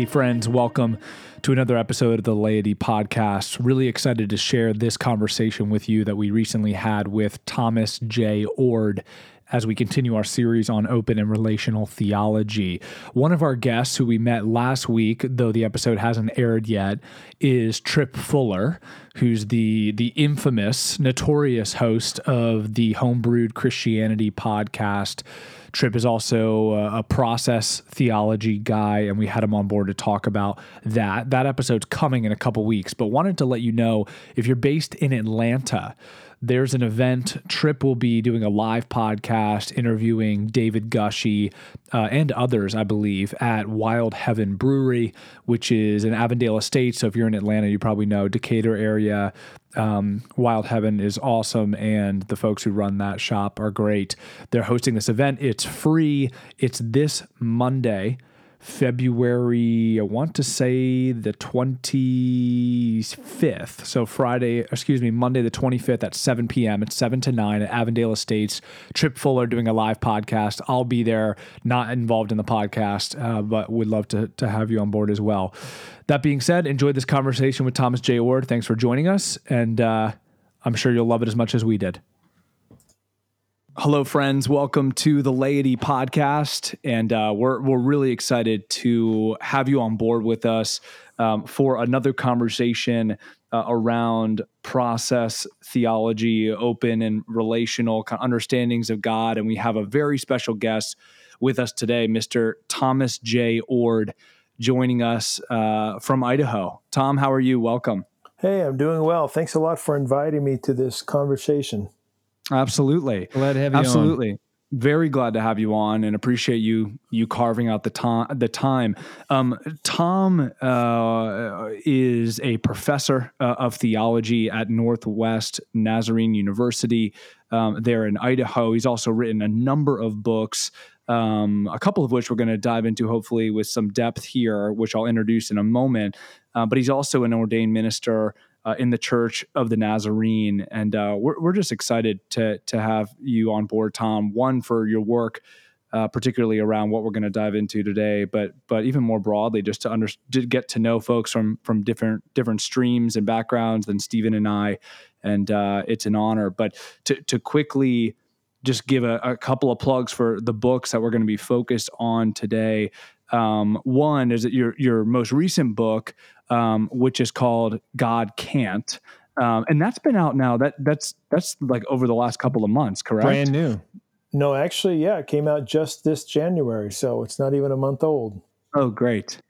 Hey, friends, welcome to another episode of the Laity Podcast. Really excited to share this conversation with you that we recently had with Thomas Jay Oord as we continue our series on open and relational theology. One of our guests who we met last week, though the episode hasn't aired yet, is Tripp Fuller, who's the the infamous, notorious host of the Homebrewed Christianity podcast. Tripp is also a, process theology guy, and we had him on board to talk about that. That episode's coming in a couple weeks, but wanted to let you know if you're based in Atlanta, there's an event. Tripp will be doing a live podcast interviewing David Gushee uh, and others, I believe, at Wild Heaven Brewery, which is in Avondale Estates. So if you're in Atlanta, you probably know Decatur area. Um, Wild Heaven is awesome, and the folks who run that shop are great. They're hosting this event. It's free. It's this Monday. February, I want to say the 25th. So Friday, excuse me, Monday the 25th at 7 p.m. It's 7 to 9 at Avondale Estates. Tripp Fuller doing a live podcast. I'll be there, not involved in the podcast, uh, but would love to, to have you on board as well. That being said, enjoyed this conversation with Thomas Jay Oord. Thanks for joining us. And uh, I'm sure you'll love it as much as we did. Hello, friends. Welcome to the Laity Podcast, and uh, we're we're really excited to have you on board with us um, for another conversation uh, around process theology, open and relational kind of understandings of God. And we have a very special guest with us today, Mr. Thomas Jay Oord, joining us uh, from Idaho. Tom, how are you? Welcome. Hey, I'm doing well. Thanks a lot for inviting me to this conversation. Absolutely. Glad to have you Absolutely. On. Very glad to have you on and appreciate you you carving out the time the time. Um, Tom uh, is a professor uh, of theology at Northwest Nazarene University um, there in Idaho. He's also written a number of books um, a couple of which we're going to dive into hopefully with some depth here, which I'll introduce in a moment. Uh, but he's also an ordained minister uh, in the Church of the Nazarene, and uh, we're we're just excited to to have you on board, Tom. One for your work. Uh, particularly around what we're going to dive into today, but but even more broadly, just to under to get to know folks from from different different streams and backgrounds than Stephen and I, and uh, it's an honor. But to to quickly just give a, a, couple of plugs for the books that we're going to be focused on today. Um, one is that your your most recent book, um, which is called God Can't. Um, and that's been out now. That that's that's like over the last couple of months, correct? Brand new. No, actually, yeah, it came out just this January, so it's not even a month old. Oh, great!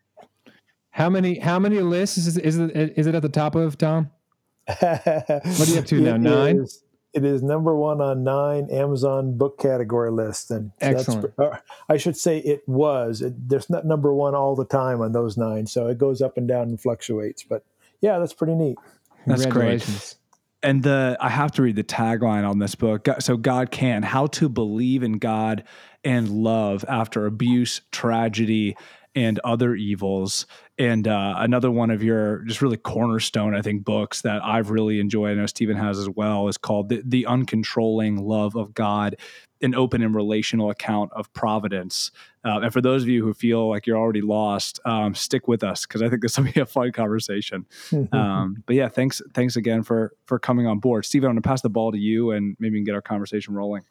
How many how many lists is is it, is it at the top of Tom? what are you up to now? Nine. Is, it is number one on nine Amazon book category lists, and excellent. Uh, I should say it was. It, there's not number one all the time on those nine, so it goes up and down and fluctuates. But yeah, that's pretty neat. That's great. And the I have to read the tagline on this book. So God can how to believe in God and love after abuse, tragedy, and other evils. And uh, another one of your just really cornerstone, I think, books that I've really enjoyed, I know Stephen has as well, is called The, the Uncontrolling Love of God an open and relational account of providence. Uh, and for those of you who feel like you're already lost, um, stick with us because I think this will be a fun conversation. um, but yeah, thanks thanks again for for coming on board, Stephen. I'm going to pass the ball to you, and maybe we can get our conversation rolling.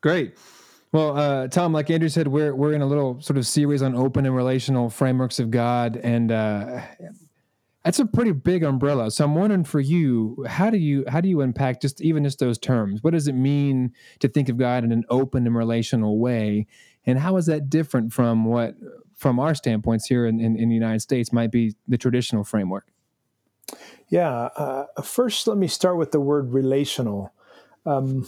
Great. Well, uh, Tom, like Andrew said, we're we're in a little sort of series on open and relational frameworks of God, and uh, that's a pretty big umbrella. So I'm wondering for you, how do you how do you unpack just even just those terms? What does it mean to think of God in an open and relational way, and how is that different from what, from our standpoints here in, in, in the United States, might be the traditional framework? Yeah. Uh, first, let me start with the word relational. Um,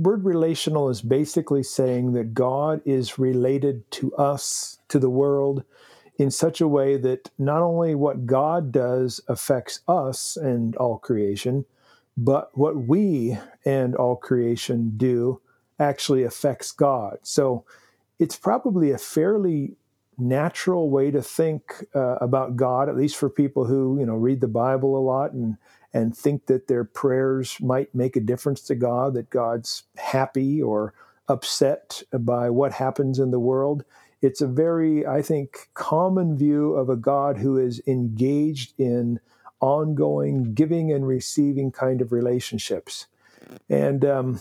word relational is basically saying that God is related to us, to the world, in such a way that not only what God does affects us and all creation, but what we and all creation do actually affects God. So it's probably a fairly natural way to think uh, about God, at least for people who you know read the Bible a lot and and think that their prayers might make a difference to God, that God's happy or upset by what happens in the world. it's a very, I think, common view of a God who is engaged in ongoing giving and receiving kind of relationships. And um,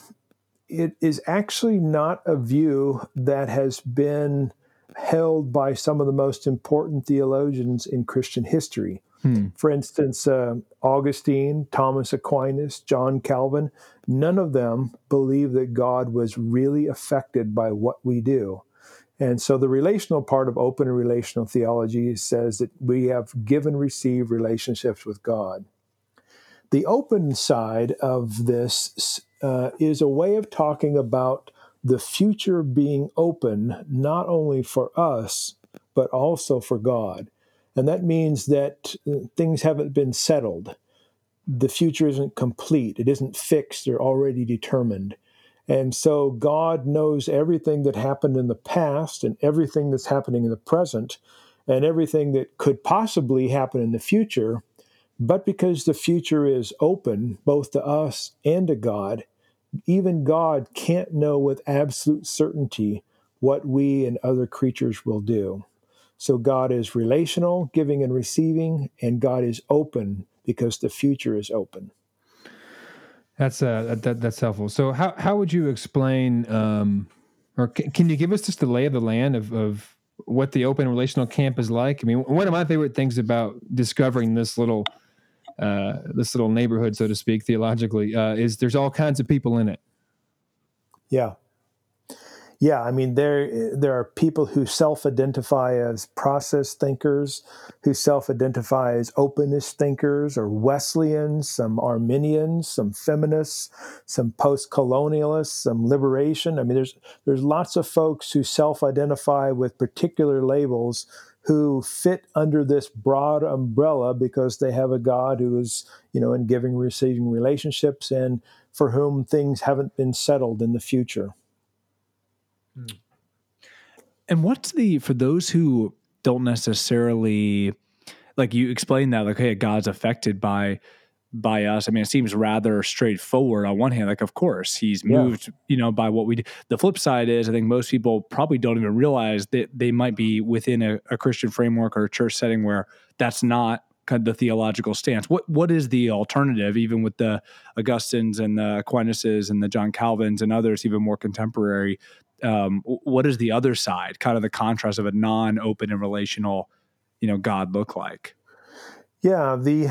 it is actually not a view that has been held by some of the most important theologians in Christian history. Hmm. For instance, uh, Augustine, Thomas Aquinas, John Calvin, none of them believe that God was really affected by what we do. And so the relational part of open and relational theology says that we have give and receive relationships with God. The open side of this uh, is a way of talking about the future being open, not only for us, but also for God. And that means that uh, things haven't been settled. The future isn't complete, it isn't fixed or already determined. And so God knows everything that happened in the past and everything that's happening in the present and everything that could possibly happen in the future. But because the future is open, both to us and to God, even God can't know with absolute certainty what we and other creatures will do. So God is relational, giving and receiving, and God is open because the future is open. That's uh that, that's helpful. So how how would you explain um or can, can you give us just the lay of the land of of what the open relational camp is like? I mean, one of my favorite things about discovering this little uh, this little neighborhood, so to speak, theologically, uh, is there's all kinds of people in it. Yeah, yeah, I mean there there are people who self-identify as process thinkers, who self-identify as openness thinkers or Wesleyans, some Arminians, some feminists, some post-colonialists, some liberation. I mean there's there's lots of folks who self-identify with particular labels who fit under this broad umbrella because they have a God who is, you know, in giving receiving relationships and for whom things haven't been settled in the future. Hmm. And what's the for those who don't necessarily like you explain that like hey God's affected by by us. I mean, it seems rather straightforward on one hand. Like, of course, he's moved, yeah. you know, by what we do. The flip side is, I think most people probably don't even realize that they might be within a, a Christian framework or a church setting where that's not kind of the theological stance. What what is the alternative, even with the Augustines and the Aquinas and the John Calvins and others, even more contemporary? Um, what does the other side, kind of the contrast of a non-open and relational, you know, God look like? Yeah, the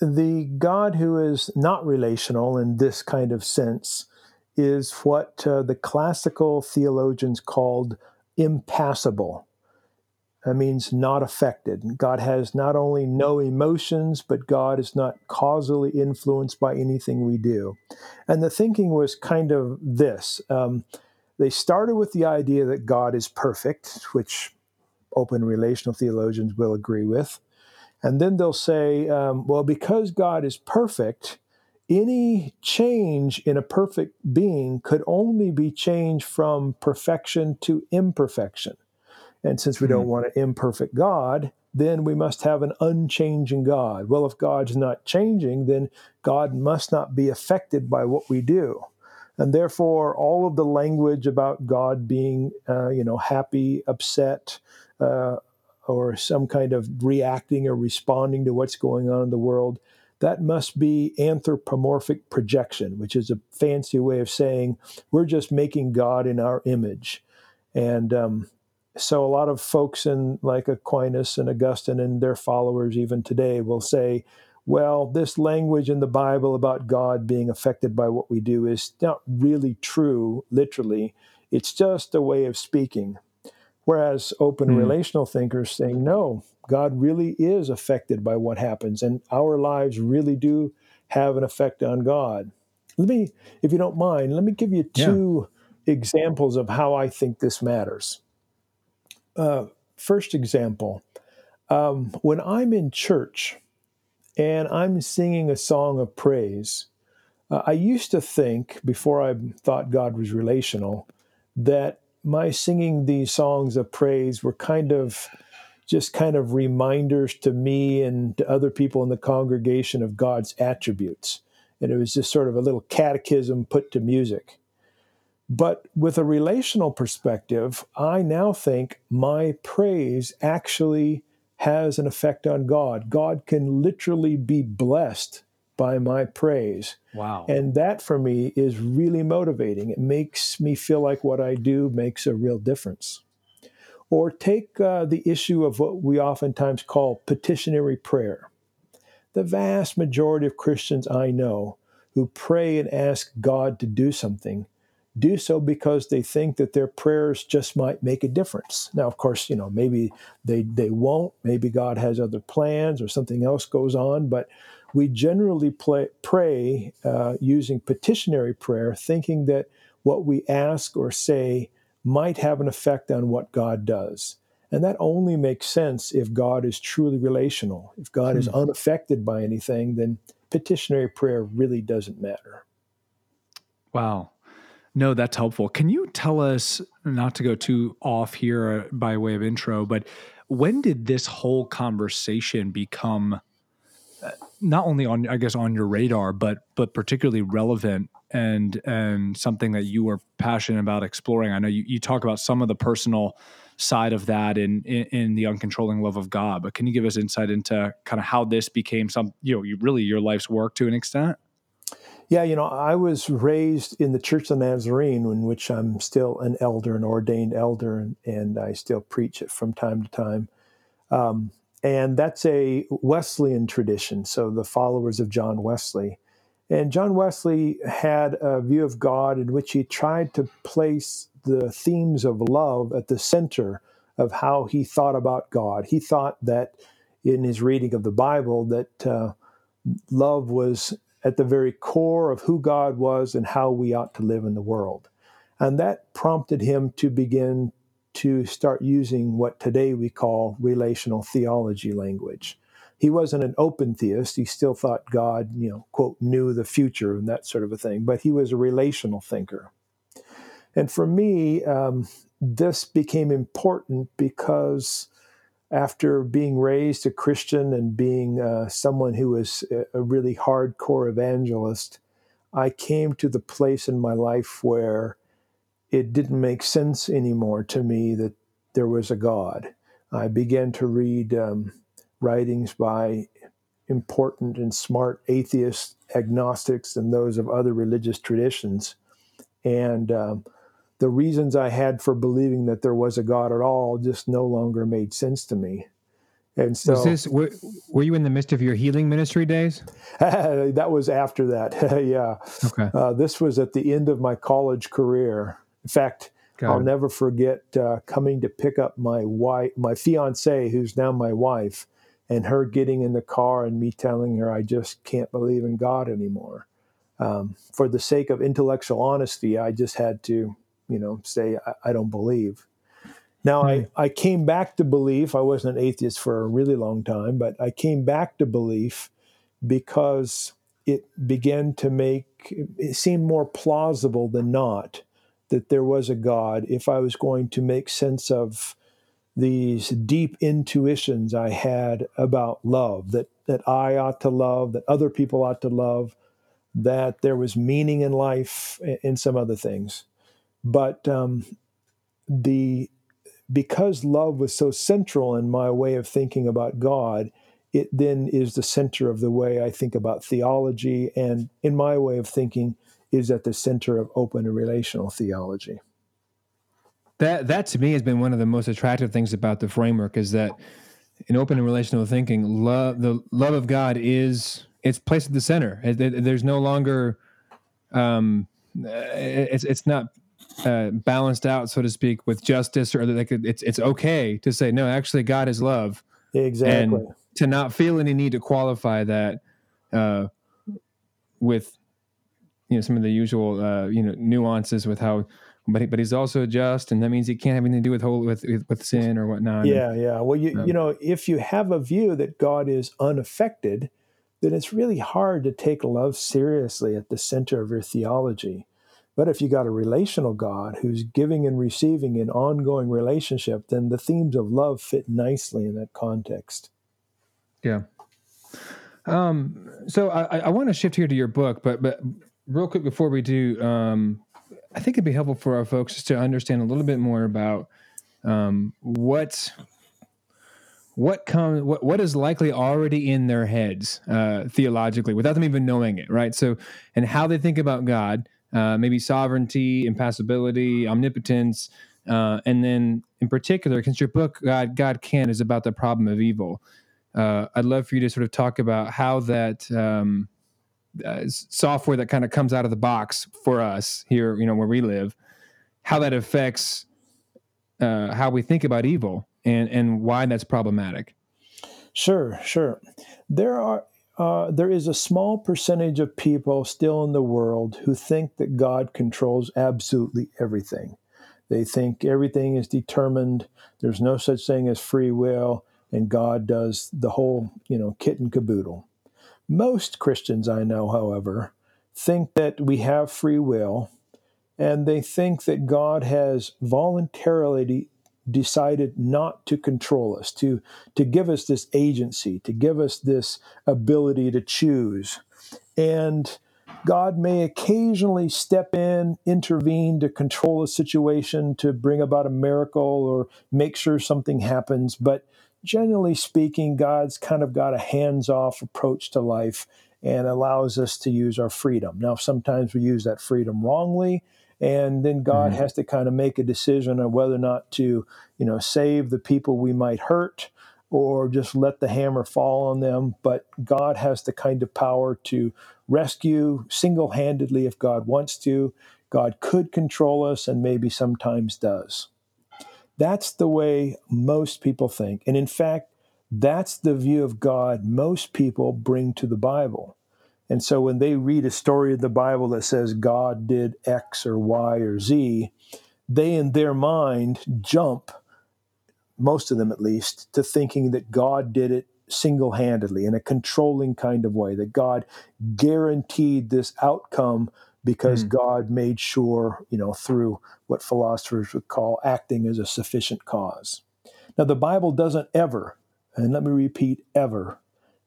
the God who is not relational in this kind of sense is what uh, the classical theologians called impassible. That means not affected. God has not only no emotions, but God is not causally influenced by anything we do. And the thinking was kind of this. Um, they started with the idea that God is perfect, which open relational theologians will agree with. And then they'll say, um, well, because God is perfect, any change in a perfect being could only be changed from perfection to imperfection. And since we mm-hmm. don't hmm. want an imperfect God, then we must have an unchanging God. Well, if God's not changing, then God must not be affected by what we do and therefore all of the language about God being, uh, you know, happy, upset, uh, or some kind of reacting or responding to what's going on in the world, that must be anthropomorphic projection, which is a fancy way of saying we're just making God in our image, and um, so a lot of folks in like Aquinas and Augustine and their followers even today will say well, this language in the Bible about God being affected by what we do is not really true, literally. It's just a way of speaking. Whereas open mm. relational thinkers saying, no, God really is affected by what happens, and our lives really do have an effect on God. Let me, if you don't mind, let me give you two yeah. examples of how I think this matters. Uh, first example um, when I'm in church, and I'm singing a song of praise. Uh, I used to think, before I thought God was relational, that my singing these songs of praise were kind of just kind of reminders to me and to other people in the congregation of God's attributes. And it was just sort of a little catechism put to music. But with a relational perspective, I now think my praise actually has an effect on God. God can literally be blessed by my praise. Wow. And that for me is really motivating. It makes me feel like what I do makes a real difference. Or take uh, the issue of what we oftentimes call petitionary prayer. The vast majority of Christians I know who pray and ask God to do something do so because they think that their prayers just might make a difference. Now, of course, you know, maybe they, they won't. Maybe God has other plans or something else goes on. But we generally play, pray uh, using petitionary prayer, thinking that what we ask or say might have an effect on what God does. And that only makes sense if God is truly relational. If God hmm. is unaffected by anything, then petitionary prayer really doesn't matter. Wow. No, that's helpful. Can you tell us, not to go too off here uh, by way of intro, but when did this whole conversation become uh, not only on, I guess, on your radar, but but particularly relevant and and something that you were passionate about exploring? I know you, you talk about some of the personal side of that in, in, in the uncontrolling love of God, but can you give us insight into kind of how this became some, you know, you, really your life's work to an extent? Yeah, you know, I was raised in the Church of the Nazarene, in which I'm still an elder, an ordained elder, and, and I still preach it from time to time. Um, and that's a Wesleyan tradition, so the followers of John Wesley. And John Wesley had a view of God in which he tried to place the themes of love at the center of how he thought about God. He thought that in his reading of the Bible that uh, love was at the very core of who God was and how we ought to live in the world. And that prompted him to begin to start using what today we call relational theology language. He wasn't an open theist. He still thought God, you know, quote, knew the future and that sort of a thing, but he was a relational thinker. And for me, um, this became important because after being raised a Christian and being uh, someone who was a really hardcore evangelist, I came to the place in my life where it didn't make sense anymore to me that there was a God. I began to read um, writings by important and smart atheists, agnostics, and those of other religious traditions. And um, the reasons I had for believing that there was a God at all just no longer made sense to me. And so, was this were, were you in the midst of your healing ministry days? that was after that. yeah. Okay. Uh, this was at the end of my college career. In fact, Got I'll it. never forget uh, coming to pick up my wife, my fiance, who's now my wife, and her getting in the car and me telling her I just can't believe in God anymore. Um, for the sake of intellectual honesty, I just had to you know, say, I, I don't believe. Now, I, hmm. I came back to belief. I wasn't an atheist for a really long time, but I came back to belief because it began to make it seemed more plausible than not that there was a God if I was going to make sense of these deep intuitions I had about love that, that I ought to love, that other people ought to love, that there was meaning in life, and some other things. But um, the because love was so central in my way of thinking about God, it then is the center of the way I think about theology, and in my way of thinking, is at the center of open and relational theology. That that to me has been one of the most attractive things about the framework is that in open and relational thinking, love the love of God is it's placed at the center. There's no longer um, it's it's not uh, balanced out, so to speak, with justice, or like it's it's okay to say no. Actually, God is love. Exactly. And to not feel any need to qualify that uh, with you know some of the usual uh, you know nuances with how but he, but he's also just, and that means he can't have anything to do with whole, with with sin or whatnot. Yeah, yeah. Well, you um, you know, if you have a view that God is unaffected, then it's really hard to take love seriously at the center of your theology. But if you got a relational God who's giving and receiving an ongoing relationship, then the themes of love fit nicely in that context. Yeah. Um, so I, I want to shift here to your book, but but real quick before we do, um, I think it'd be helpful for our folks to understand a little bit more about um, what what comes what, what is likely already in their heads uh, theologically without them even knowing it, right? So, and how they think about God, uh, maybe sovereignty, impassibility, omnipotence, uh, and then in particular, since your book God God Can is about the problem of evil, uh, I'd love for you to sort of talk about how that. Um, uh, software that kind of comes out of the box for us here, you know, where we live, how that affects uh, how we think about evil and and why that's problematic. Sure, sure. There are uh, there is a small percentage of people still in the world who think that God controls absolutely everything. They think everything is determined. There's no such thing as free will, and God does the whole, you know, kit and caboodle. Most Christians I know, however, think that we have free will, and they think that God has voluntarily decided not to control us, to, to give us this agency, to give us this ability to choose. And God may occasionally step in, intervene to control a situation, to bring about a miracle or make sure something happens, but generally speaking, God's kind of got a hands off approach to life and allows us to use our freedom. Now, sometimes we use that freedom wrongly, and then God mm-hmm. has to kind of make a decision on whether or not to, you know, save the people we might hurt or just let the hammer fall on them. But God has the kind of power to rescue single handedly if God wants to. God could control us and maybe sometimes does. That's the way most people think. And in fact, that's the view of God most people bring to the Bible. And so when they read a story of the Bible that says God did X or Y or Z, they in their mind jump, most of them at least, to thinking that God did it single handedly in a controlling kind of way, that God guaranteed this outcome because mm. God made sure, you know, through what philosophers would call acting as a sufficient cause. Now, the Bible doesn't ever, and let me repeat, ever,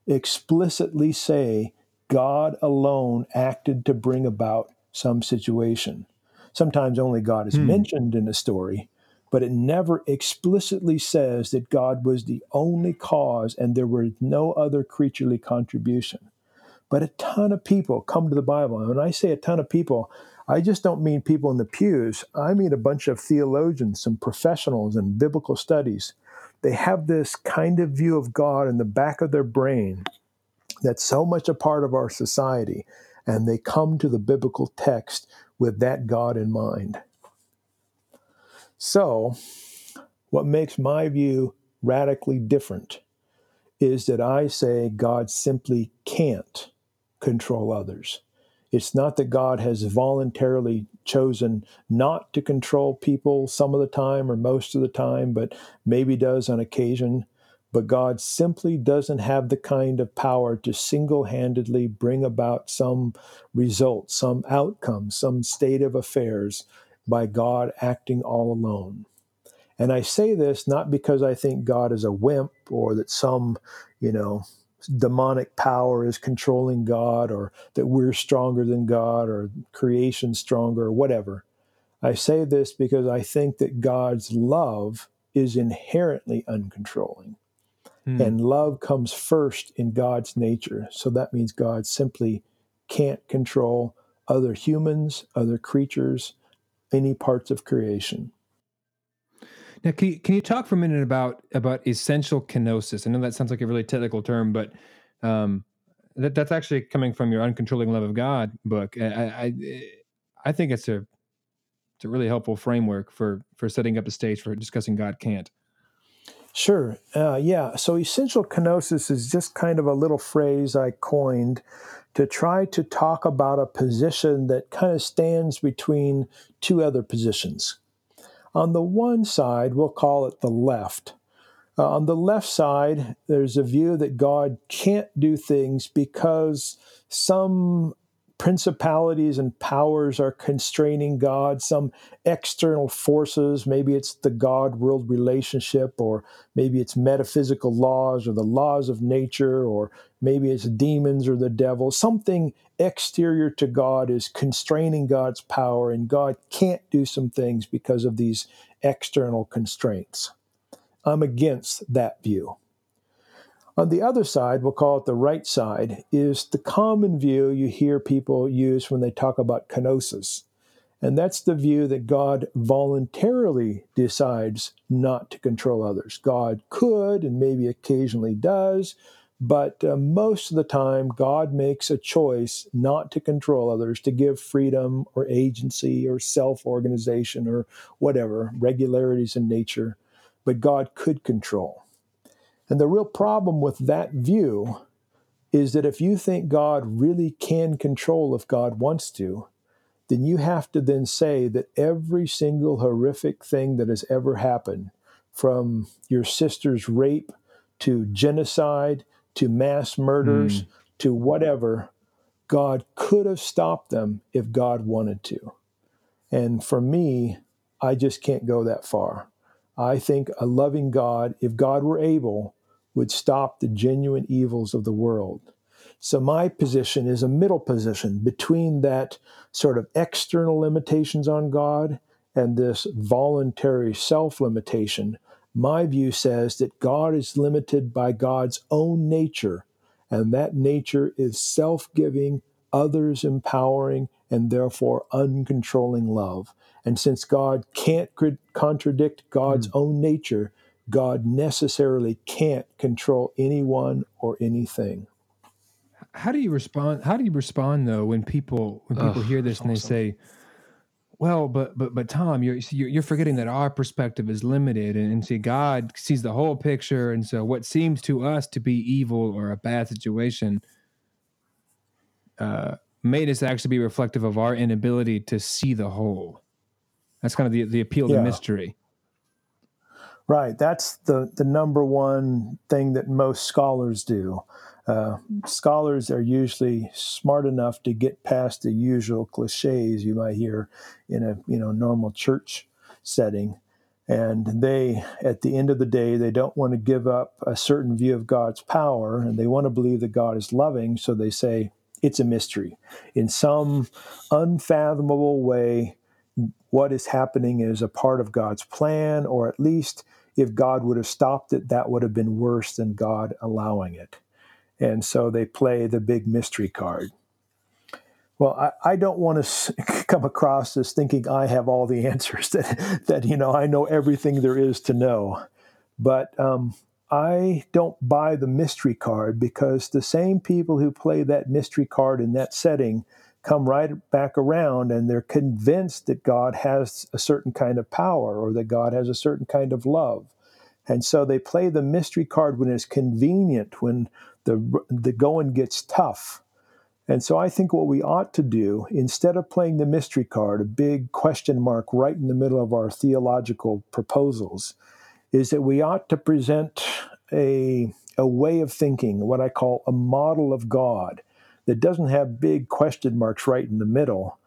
explicitly say God alone acted to bring about some situation. Sometimes only God is mm. mentioned in a story, but it never explicitly says that God was the only cause and there was no other creaturely contribution. But a ton of people come to the Bible. And when I say a ton of people, I just don't mean people in the pews. I mean a bunch of theologians, some professionals in biblical studies. They have this kind of view of God in the back of their brain that's so much a part of our society. And they come to the biblical text with that God in mind. So, what makes my view radically different is that I say God simply can't control others. It's not that God has voluntarily chosen not to control people some of the time or most of the time, but maybe does on occasion. But God simply doesn't have the kind of power to single handedly bring about some result, some outcome, some state of affairs by God acting all alone. And I say this not because I think God is a wimp or that some, you know, demonic power is controlling God or that we're stronger than God or creation stronger or whatever. I say this because I think that God's love is inherently uncontrolling. Hmm. And love comes first in God's nature. So that means God simply can't control other humans, other creatures, any parts of creation. Now, can you, can you talk for a minute about about essential kenosis? I know that sounds like a really technical term, but um, that that's actually coming from your Uncontrolling Love of God book. I I, I think it's a it's a really helpful framework for for setting up a stage for discussing God can't. Sure. Uh, yeah. So essential kenosis is just kind of a little phrase I coined to try to talk about a position that kind of stands between two other positions. On the one side, we'll call it the left. Uh, on the left side, there's a view that God can't do things because some principalities and powers are constraining God, some external forces, maybe it's the God world relationship, or maybe it's metaphysical laws or the laws of nature, or maybe it's demons or the devil. Something exterior to God is constraining God's power, and God can't do some things because of these external constraints. I'm against that view. On the other side, we'll call it the right side, is the common view you hear people use when they talk about kenosis. And that's the view that God voluntarily decides not to control others. God could and maybe occasionally does, but uh, most of the time, God makes a choice not to control others, to give freedom or agency or self organization or whatever, regularities in nature. But God could control. And the real problem with that view is that if you think God really can control if God wants to, then you have to then say that every single horrific thing that has ever happened, from your sister's rape to genocide to mass murders mm. to whatever, God could have stopped them if God wanted to. And for me, I just can't go that far. I think a loving God, if God were able, would stop the genuine evils of the world. So my position is a middle position between that sort of external limitations on God and this voluntary self limitation. My view says that God is limited by God's own nature, and that nature is self giving, others empowering, and therefore uncontrolling love. And since God can't contradict God's mm. own nature, God necessarily can't control anyone or anything. How do you respond? How do you respond though when people when people hear this and they say, "Well, but but but Tom, you're you're forgetting that our perspective is limited, and, and see God sees the whole picture, and so what seems to us to be evil or a bad situation." Uh, made us actually be reflective of our inability to see the whole. That's kind of the the appeal yeah. to mystery. Right. That's the, the number one thing that most scholars do. Uh, scholars are usually smart enough to get past the usual cliches you might hear in a you know normal church setting and they at the end of the day they don't want to give up a certain view of god's power and they want to believe that god is loving so they say it's a mystery in some unfathomable way what is happening is a part of god's plan or at least if God would have stopped it, that would have been worse than God allowing it. And so they play the big mystery card. Well, I, I don't want to come across as thinking I have all the answers, that, that, you know, I know everything there is to know. But um, I don't buy the mystery card because the same people who play that mystery card in that setting come right back around and they're convinced that God has a certain kind of power or that God has a certain kind of love. And so they play the mystery card when it's convenient, when the, the going gets tough. And so I think what we ought to do, instead of playing the mystery card, a big question mark right in the middle of our theological proposals, is that we ought to present a, a way of thinking, what I call a model of God that doesn't have big question marks right in the middle,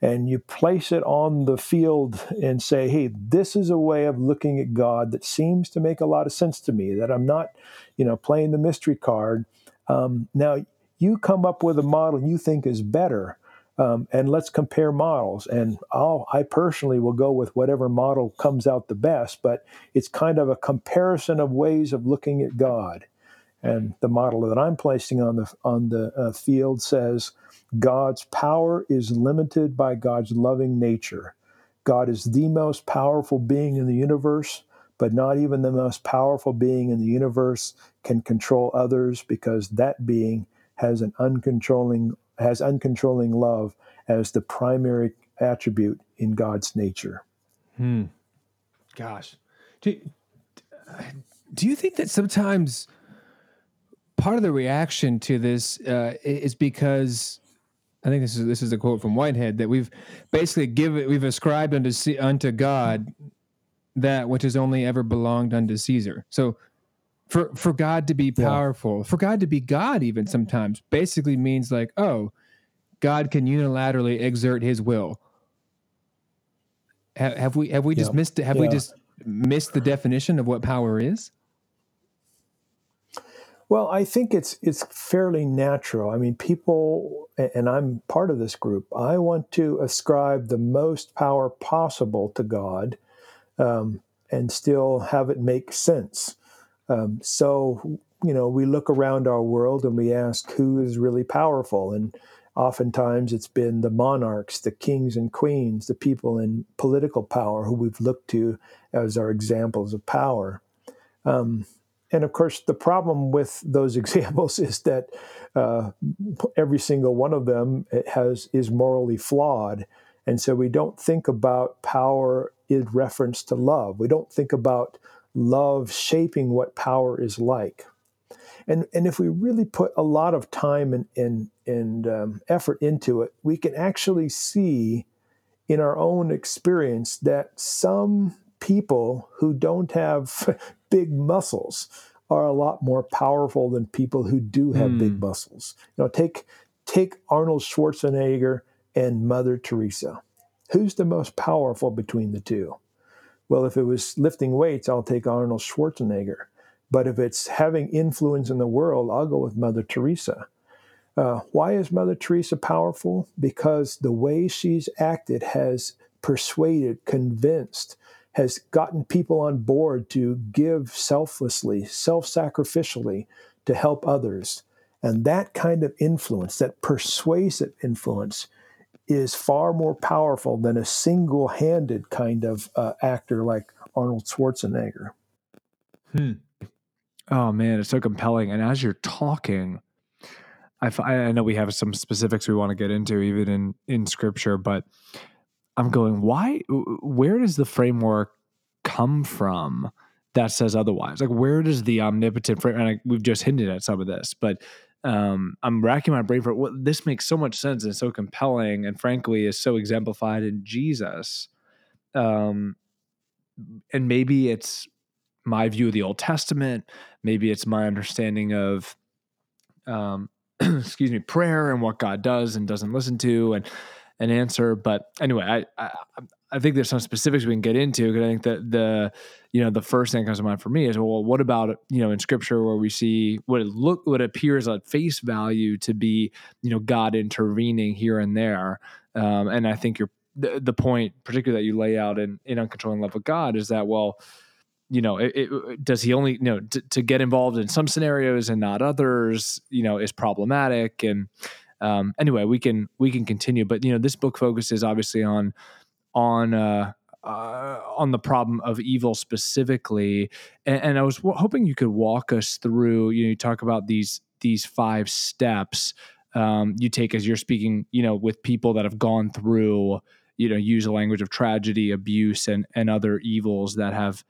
and you place it on the field and say, hey, this is a way of looking at God that seems to make a lot of sense to me, that I'm not, you know, playing the mystery card. Um, now, you come up with a model you think is better. Um, and let's compare models. And I'll, I personally will go with whatever model comes out the best, but it's kind of a comparison of ways of looking at God. And the model that I'm placing on the on the uh, field says God's power is limited by God's loving nature. God is the most powerful being in the universe, but not even the most powerful being in the universe can control others because that being has an uncontrolling has uncontrolling love as the primary attribute in God's nature. Hmm. Gosh. Do, do you think that sometimes part of the reaction to this uh, is because I think this is this is a quote from Whitehead that we've basically given we've ascribed unto unto God that which has only ever belonged unto Caesar. So for for God to be powerful, yeah. for God to be God even sometimes basically means like, oh, God can unilaterally exert His will. Have, have we have we just missed have yeah. we just missed the definition of what power is? Well, I think it's it's fairly natural. I mean, people, and I'm part of this group. I want to ascribe the most power possible to God, um, and still have it make sense. Um, so, you know, we look around our world and we ask who is really powerful, and oftentimes it's been the monarchs, the kings and queens, the people in political power who we've looked to as our examples of power. Um, and of course, the problem with those examples is that uh, every single one of them has is morally flawed, and so we don't think about power in reference to love. We don't think about love shaping what power is like. And, and if we really put a lot of time and, and, and um, effort into it, we can actually see in our own experience that some people who don't have big muscles are a lot more powerful than people who do have mm. big muscles. You know, take take Arnold Schwarzenegger and Mother Teresa. Who's the most powerful between the two? Well, if it was lifting weights, I'll take Arnold Schwarzenegger. But if it's having influence in the world, I'll go with Mother Teresa. Uh, why is Mother Teresa powerful? Because the way she's acted has persuaded, convinced, has gotten people on board to give selflessly, self sacrificially to help others. And that kind of influence, that persuasive influence, is far more powerful than a single handed kind of uh, actor like Arnold Schwarzenegger. Hmm. Oh man, it's so compelling. And as you're talking, I, I know we have some specifics we want to get into even in in scripture, but I'm going, why? Where does the framework come from that says otherwise? Like, where does the omnipotent framework? And I, we've just hinted at some of this, but um, I'm racking my brain for well, this makes so much sense and so compelling, and frankly, is so exemplified in Jesus. Um, and maybe it's my view of the Old Testament. Maybe it's my understanding of, um, excuse me, prayer and what God does and doesn't listen to and an answer. But anyway, I, I, I think there's some specifics we can get into because I think that the you know the first thing that comes to mind for me is well, what about you know in Scripture where we see what it look what appears at face value to be you know God intervening here and there, um, and I think you're the, the point particularly that you lay out in in uncontrolling love of God is that well you know, it, it, does he only, you know, t- to get involved in some scenarios and not others, you know, is problematic. And um, anyway, we can we can continue, but you know, this book focuses obviously on on uh, uh, on the problem of evil specifically, and, and I was w- hoping you could walk us through. You know, you talk about these these five steps um, you take as you're speaking, you know, with people that have gone through, you know, use a language of tragedy, abuse, and and other evils that have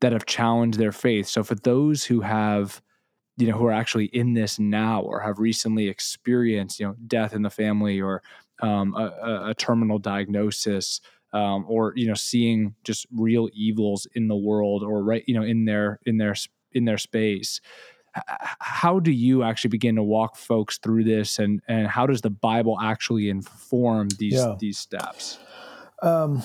that have challenged their faith. So for those who have, you know, who are actually in this now or have recently experienced, you know, death in the family or um, a, a, terminal diagnosis, um, or you know, seeing just real evils in the world or right, you know, in their in their in their space. How do you actually begin to walk folks through this, and and how does the Bible actually inform these yeah. these steps? Um,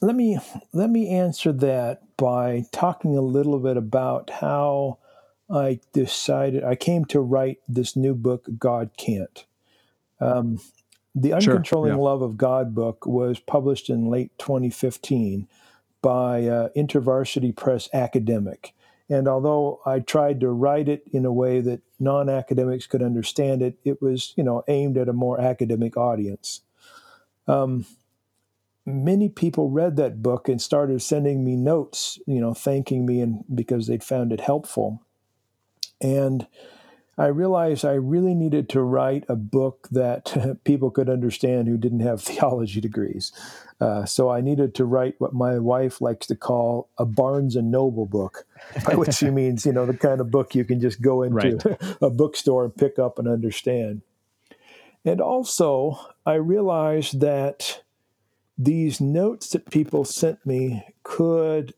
let me let me answer that by talking a little bit about how I decided I came to write this new book, God Can't. Um, the Uncontrolling sure, yeah. Love of God book was published in late 2015 by uh, InterVarsity Press Academic. And although I tried to write it in a way that non academics could understand it, it was, you know, aimed at a more academic audience. Um, many people read that book and started sending me notes, you know, thanking me and because they'd found it helpful. And I realized I really needed to write a book that people could understand who didn't have theology degrees. Uh, so I needed to write what my wife likes to call a Barnes and Noble book, by which she means, you know, the kind of book you can just go into right. a bookstore and pick up and understand. And also, I realized that these notes that people sent me could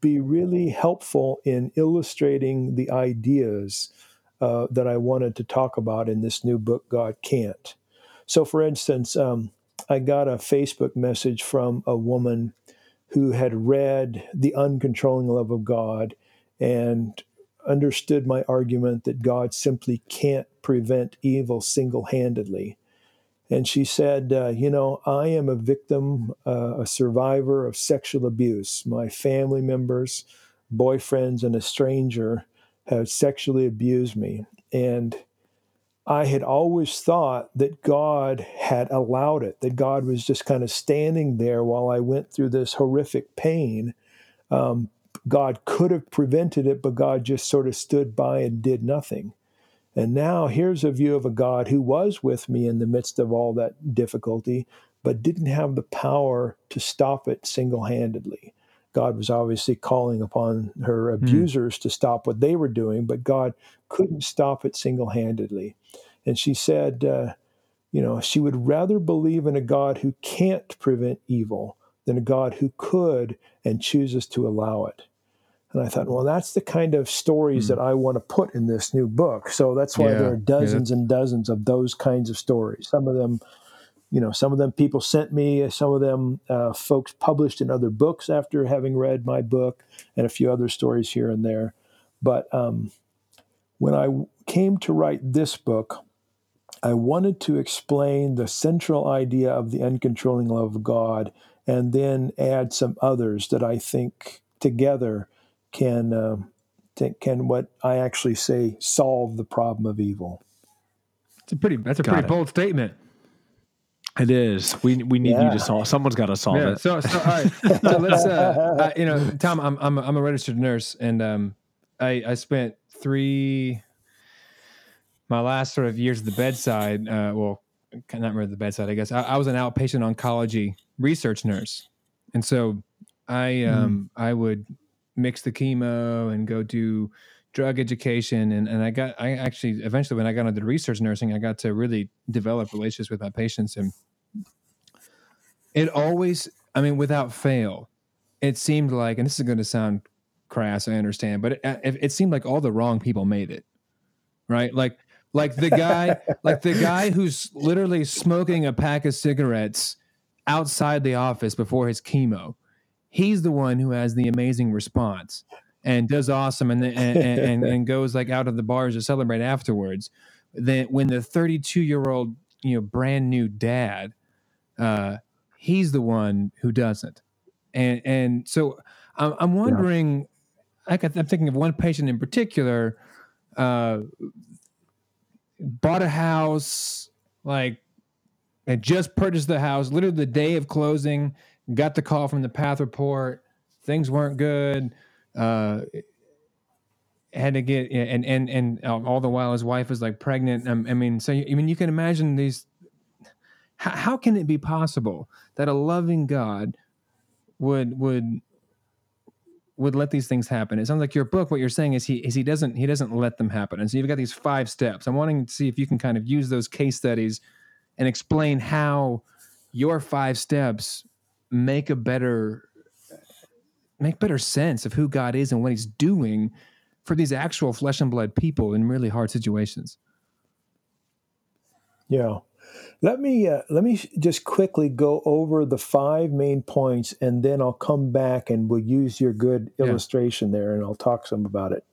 be really helpful in illustrating the ideas uh, that I wanted to talk about in this new book, God Can't. So, for instance, um, I got a Facebook message from a woman who had read The Uncontrolling Love of God and understood my argument that God simply can't prevent evil single handedly. And she said, uh, You know, I am a victim, uh, a survivor of sexual abuse. My family members, boyfriends, and a stranger have sexually abused me. And I had always thought that God had allowed it, that God was just kind of standing there while I went through this horrific pain. Um, God could have prevented it, but God just sort of stood by and did nothing. And now here's a view of a God who was with me in the midst of all that difficulty, but didn't have the power to stop it single handedly. God was obviously calling upon her hmm. abusers mm. to stop what they were doing, but God couldn't stop it single handedly. And she said, uh, you know, she would rather believe in a God who can't prevent evil than a God who could and chooses to allow it. And I thought, well, that's the kind of stories mm. that I want to put in this new book. So that's why yeah, there are dozens yeah. and dozens of those kinds of stories. Some of them, you know, some of them people sent me, some of them uh, folks published in other books after having read my book, and a few other stories here and there. But um, when I came to write this book, I wanted to explain the central idea of the uncontrolling love of God and then add some others that I think together can uh, can what I actually say solve the problem of evil. It's a pretty that's a Got pretty it. bold statement. It is. We we need yeah. you to solve. Someone's got to solve yeah. it. So, so all right. so let's. Uh, uh, you know, Tom, I'm I'm a, I'm a registered nurse, and um, I I spent three my last sort of years at the bedside. Uh, well, not really the bedside, I guess. I, I was an outpatient oncology research nurse, and so I um mm. I would mix the chemo and go do drug education. And, and I got I actually eventually when I got into research nursing I got to really develop relationships with my patients. And it always I mean without fail it seemed like and this is going to sound crass I understand but it, it seemed like all the wrong people made it right? Like like the guy like the guy who's literally smoking a pack of cigarettes outside the office before his chemo he's the one who has the amazing response and does awesome and and, and, and goes like out of the bars to celebrate afterwards. Then when the 32 year old you know brand new dad, uh, he's the one who doesn't. And and so I'm, I'm wondering. Yeah. I I'm thinking of one patient in particular. Uh, bought a house, like had just purchased the house, literally the day of closing got the call from the path report. Things weren't good. Uh, had to get and and and all the while his wife was like pregnant. Um, I mean, so I mean, you can imagine these. How, how can it be possible that a loving God would would would let these things happen. It sounds like your book. What you're saying is he is he doesn't he doesn't let them happen. And so you've got these five steps. I'm wanting to see if you can kind of use those case studies and explain how your five steps make a better make better sense of who God is and what he's doing for these actual flesh and blood people in really hard situations. Yeah. Let me uh, let me just quickly go over the five main points and then I'll come back and we'll use your good yeah. illustration there and I'll talk some about it.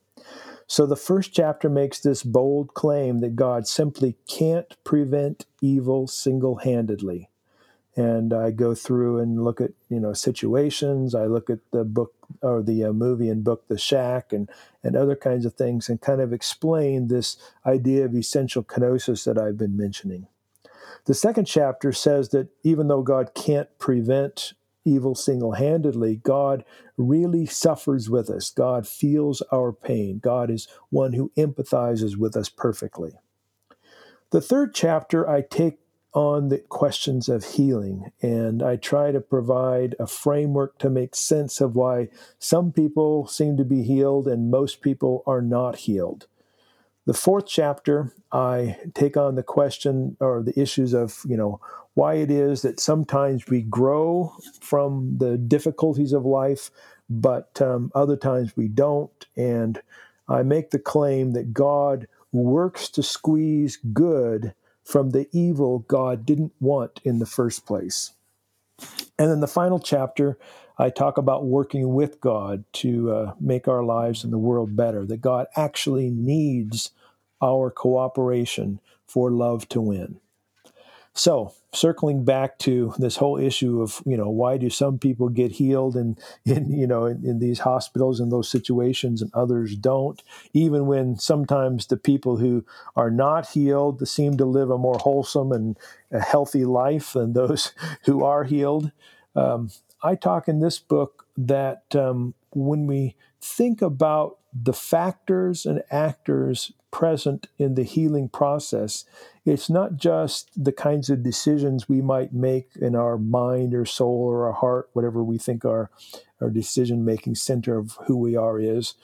So the first chapter makes this bold claim that God simply can't prevent evil single-handedly and I go through and look at you know situations. I look at the book or the uh, movie and book The Shack and and other kinds of things, and kind of explain this idea of essential kenosis that I've been mentioning. The second chapter says that even though God can't prevent evil single handedly, God really suffers with us. God feels our pain. God is one who empathizes with us perfectly. The third chapter, I take on the questions of healing. And I try to provide a framework to make sense of why some people seem to be healed and most people are not healed. The fourth chapter, I take on the question or the issues of, you know, why it is that sometimes we grow from the difficulties of life, but um, other times we don't. And I make the claim that God works to squeeze good from the evil God didn't want in the first place. And then the final chapter, I talk about working with God to uh, make our lives and the world better, that God actually needs our cooperation for love to win. So, circling back to this whole issue of, you know, why do some people get healed in, in you know, in, in these hospitals in those situations and others don't, even when sometimes the people who are not healed seem to live a more wholesome and a healthy life than those who are healed. Um, I talk in this book that um, when we think about the factors and actors present in the healing process, it's not just the kinds of decisions we might make in our mind or soul or our heart, whatever we think our, our decision making center of who we are is,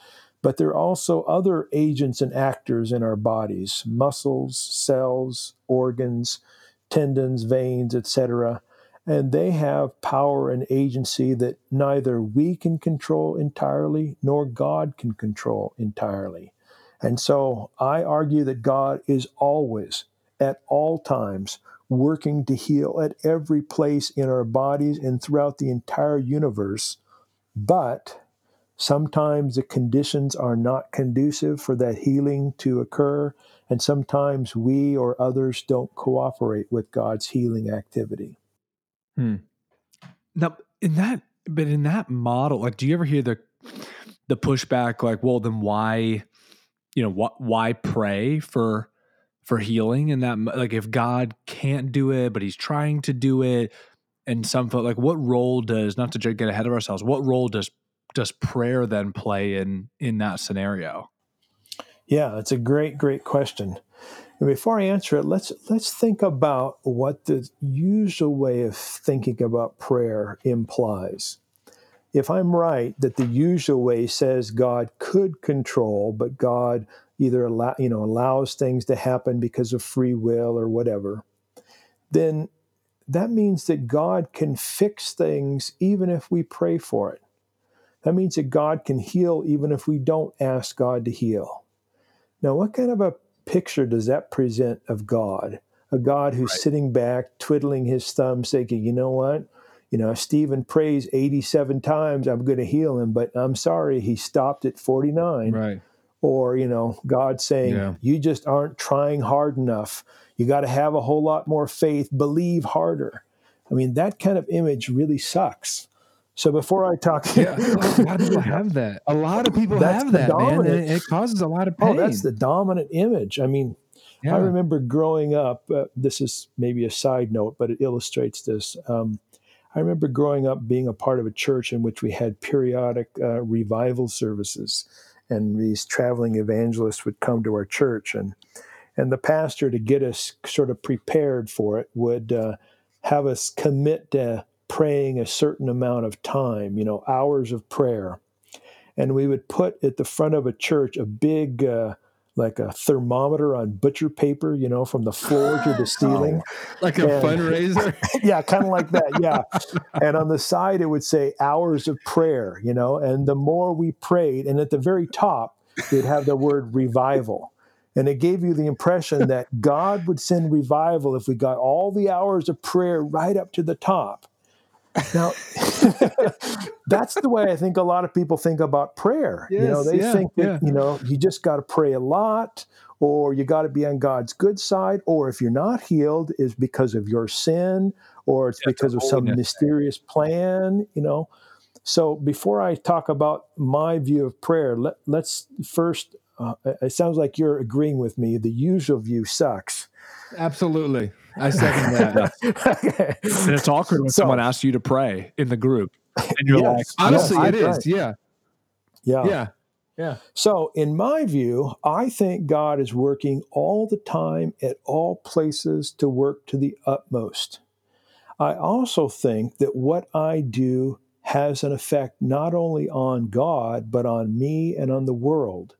but there are also other agents and actors in our bodies muscles, cells, organs, tendons, veins, etc. And they have power and agency that neither we can control entirely nor God can control entirely. And so I argue that God is always, at all times, working to heal at every place in our bodies and throughout the entire universe. But sometimes the conditions are not conducive for that healing to occur. And sometimes we or others don't cooperate with God's healing activity. Hmm. Now, in that, but in that model, like, do you ever hear the the pushback? Like, well, then why? you know what why pray for for healing and that like if god can't do it but he's trying to do it and some like what role does not to get ahead of ourselves what role does does prayer then play in in that scenario? Yeah it's a great great question. And before i answer it let's let's think about what the usual way of thinking about prayer implies. If I'm right that the usual way says God could control, but God either allow, you know allows things to happen because of free will or whatever, then that means that God can fix things even if we pray for it. That means that God can heal even if we don't ask God to heal. Now, what kind of a picture does that present of God? A God who's right. sitting back, twiddling his thumbs, saying, you know what? you know, Stephen prays 87 times, I'm going to heal him, but I'm sorry, he stopped at 49. Right. Or, you know, God saying, yeah. you just aren't trying hard enough. You got to have a whole lot more faith, believe harder. I mean, that kind of image really sucks. So before I talk, yeah, a lot of people have that. A lot of people have that, man, and it causes a lot of pain. Oh, that's the dominant image. I mean, yeah. I remember growing up. Uh, this is maybe a side note, but it illustrates this. Um, I remember growing up being a part of a church in which we had periodic uh, revival services, and these traveling evangelists would come to our church, and and the pastor, to get us sort of prepared for it, would uh, have us commit to praying a certain amount of time, you know, hours of prayer, and we would put at the front of a church a big uh, like a thermometer on butcher paper, you know, from the floor to the oh, ceiling. Oh, like a and, fundraiser? yeah, kind of like that. Yeah. and on the side, it would say hours of prayer, you know, and the more we prayed, and at the very top, it'd have the word revival. And it gave you the impression that God would send revival if we got all the hours of prayer right up to the top. Now, that's the way I think a lot of people think about prayer. Yes, you know, they yeah, think that, yeah. you know, you just got to pray a lot or you got to be on God's good side, or if you're not healed, is because of your sin, or it's yeah, because of some mysterious plan, you know. So before I talk about my view of prayer, let, us first. Uh, it sounds like you're agreeing with me. The usual view sucks. Absolutely. I second that. okay. And it's awkward when so, someone asks you to pray in the group. And you're yes, like, honestly, yes, it is. Right. Yeah. Yeah. Yeah. Yeah. So, in my view, I think God is working all the time at all places to work to the utmost. I also think that what I do has an effect not only on God, but on me and on the world.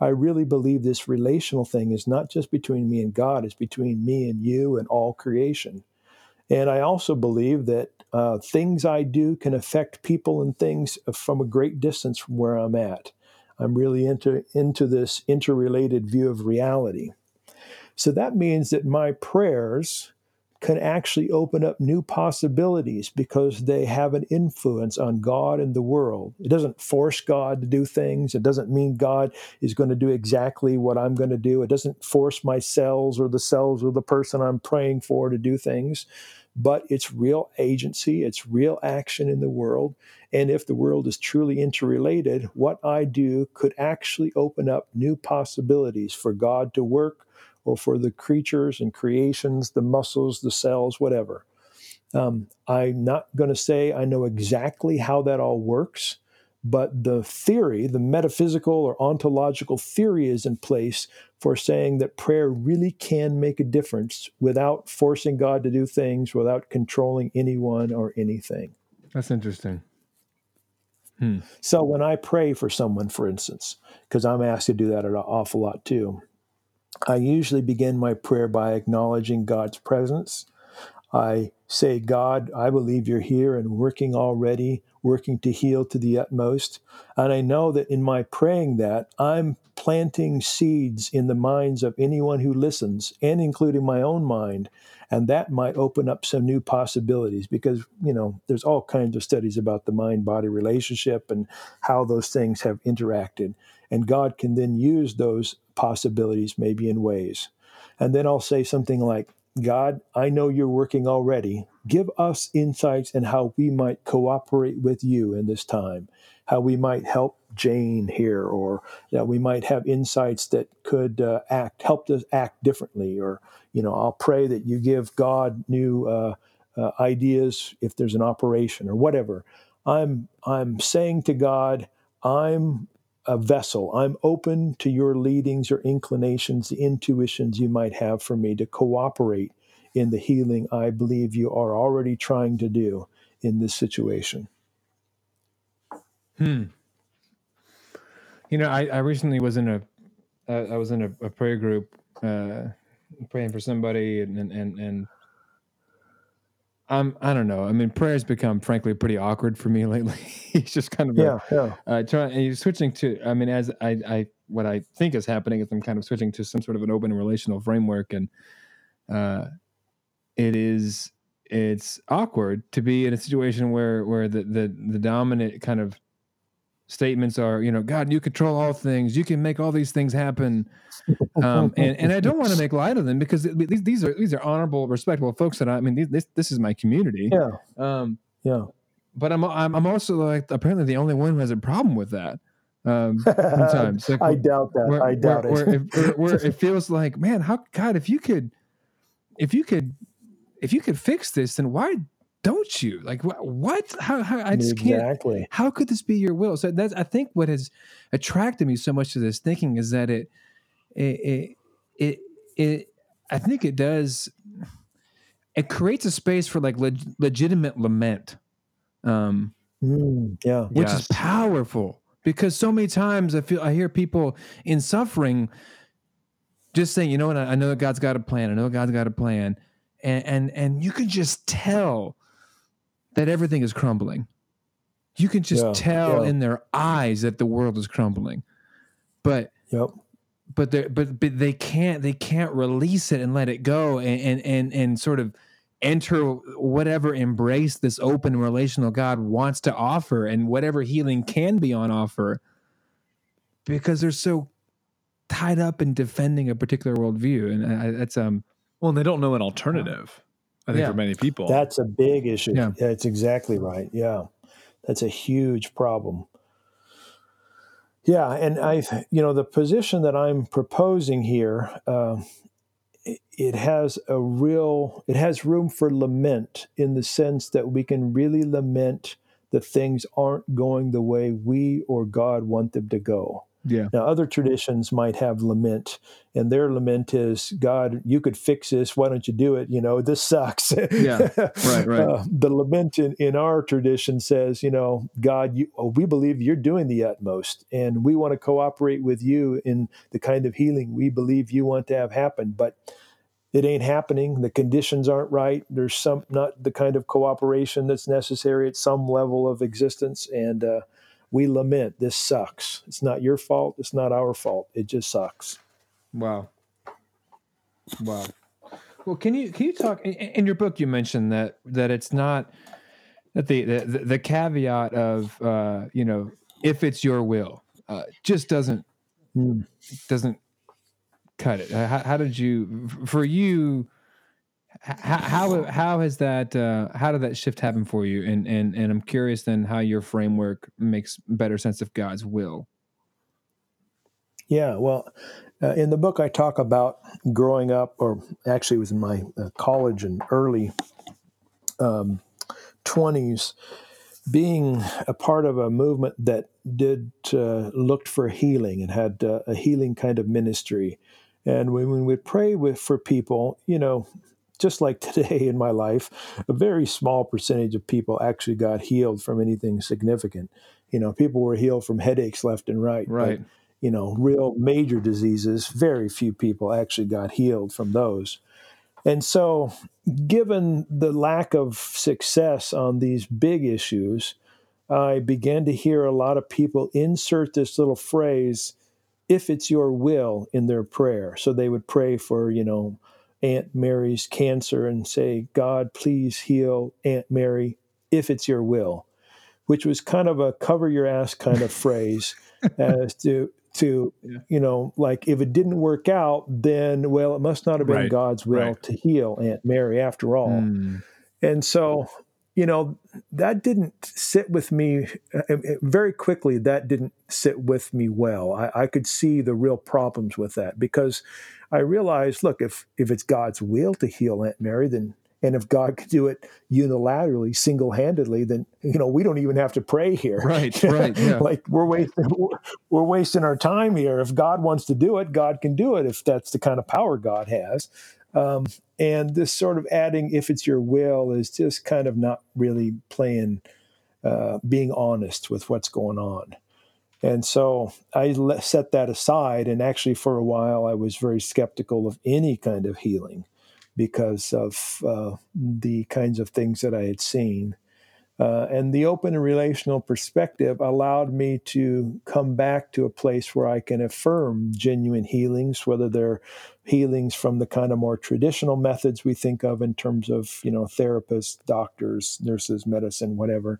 I really believe this relational thing is not just between me and God, it's between me and you and all creation. And I also believe that uh, things I do can affect people and things from a great distance from where I'm at. I'm really into, into this interrelated view of reality. So that means that my prayers can actually open up new possibilities because they have an influence on God and the world. It doesn't force God to do things. It doesn't mean God is going to do exactly what I'm going to do. It doesn't force my cells or the cells of the person I'm praying for to do things. But it's real agency, it's real action in the world. And if the world is truly interrelated, what I do could actually open up new possibilities for God to work or for the creatures and creations, the muscles, the cells, whatever. Um, I'm not going to say I know exactly how that all works, but the theory, the metaphysical or ontological theory, is in place for saying that prayer really can make a difference without forcing God to do things, without controlling anyone or anything. That's interesting. Hmm. So when I pray for someone, for instance, because I'm asked to do that an awful lot too, I usually begin my prayer by acknowledging God's presence. I say, God, I believe you're here and working already, working to heal to the utmost. And I know that in my praying that, I'm planting seeds in the minds of anyone who listens, and including my own mind. And that might open up some new possibilities because, you know, there's all kinds of studies about the mind body relationship and how those things have interacted. And God can then use those possibilities, maybe in ways. And then I'll say something like, God, I know you're working already. Give us insights in how we might cooperate with you in this time, how we might help Jane here, or that we might have insights that could uh, act, help us act differently. Or, you know, I'll pray that you give God new uh, uh, ideas if there's an operation or whatever. I'm I'm saying to God, I'm a vessel. I'm open to your leadings, your inclinations, the intuitions you might have for me to cooperate in the healing I believe you are already trying to do in this situation. Hmm. You know, I, I recently was in a, uh, I was in a, a prayer group, uh, praying for somebody, and and and um, I don't know. I mean, prayer's become frankly pretty awkward for me lately. he's just kind of yeah, a, yeah. Uh, trying. Switching to. I mean, as I, I, what I think is happening is I'm kind of switching to some sort of an open relational framework, and uh, it is it's awkward to be in a situation where where the the the dominant kind of statements are, you know, God, you control all things. You can make all these things happen. Um, and, and I don't want to make light of them because these, these are these are honorable, respectable folks that I, I mean, this this is my community. Yeah. Um, yeah. But I'm I'm I'm also like apparently the only one who has a problem with that. Um, sometimes like, I doubt that. Where, I doubt where, it. Where, where, where it feels like, man, how God, if you could, if you could, if you could fix this, then why don't you like what, what? how, how i just exactly. can't how could this be your will so that's i think what has attracted me so much to this thinking is that it it it it, it i think it does it creates a space for like leg, legitimate lament um mm, yeah which yes. is powerful because so many times i feel i hear people in suffering just saying you know what i know that god's got a plan i know god's got a plan and and and you can just tell that everything is crumbling. You can just yeah, tell yeah. in their eyes that the world is crumbling. But yep. but they but but they can't they can't release it and let it go and and and, and sort of enter whatever embrace this open relational God wants to offer and whatever healing can be on offer because they're so tied up in defending a particular worldview and I, that's um well they don't know an alternative I think yeah. for many people. That's a big issue. Yeah. That's exactly right. Yeah. That's a huge problem. Yeah, and I, you know, the position that I'm proposing here, uh, it, it has a real, it has room for lament in the sense that we can really lament that things aren't going the way we or God want them to go. Yeah. Now, other traditions might have lament, and their lament is, God, you could fix this. Why don't you do it? You know, this sucks. yeah. Right, right. Uh, the lament in, in our tradition says, you know, God, you, oh, we believe you're doing the utmost, and we want to cooperate with you in the kind of healing we believe you want to have happen. But it ain't happening. The conditions aren't right. There's some not the kind of cooperation that's necessary at some level of existence, and uh, we lament this sucks. It's not your fault. It's not our fault. It just sucks. Wow. Wow. Well, can you can you talk in, in your book? You mentioned that that it's not that the the, the caveat of uh, you know if it's your will uh, just doesn't mm. doesn't cut it. How, how, did you for you? How how, how has that uh, how did that shift happen for you? And and and I'm curious then how your framework makes better sense of God's will. Yeah, well, uh, in the book, I talk about growing up, or actually, it was in my uh, college and early um, 20s, being a part of a movement that did uh, looked for healing and had uh, a healing kind of ministry. And when, we pray with for people, you know, just like today in my life, a very small percentage of people actually got healed from anything significant. You know, people were healed from headaches left and right. Right. But, you know, real major diseases, very few people actually got healed from those. And so, given the lack of success on these big issues, I began to hear a lot of people insert this little phrase, if it's your will, in their prayer. So they would pray for, you know, Aunt Mary's cancer and say, God, please heal Aunt Mary if it's your will, which was kind of a cover your ass kind of phrase as to to yeah. you know like if it didn't work out then well it must not have been right. god's will right. to heal aunt mary after all mm. and so you know that didn't sit with me uh, very quickly that didn't sit with me well I, I could see the real problems with that because i realized look if if it's god's will to heal aunt mary then and if God could do it unilaterally, single handedly, then you know we don't even have to pray here. Right, right. Yeah. like we're wasting we're wasting our time here. If God wants to do it, God can do it. If that's the kind of power God has. Um, and this sort of adding, if it's your will, is just kind of not really playing, uh, being honest with what's going on. And so I set that aside. And actually, for a while, I was very skeptical of any kind of healing because of uh, the kinds of things that I had seen. Uh, and the open and relational perspective allowed me to come back to a place where I can affirm genuine healings, whether they're healings from the kind of more traditional methods we think of in terms of, you know, therapists, doctors, nurses, medicine, whatever,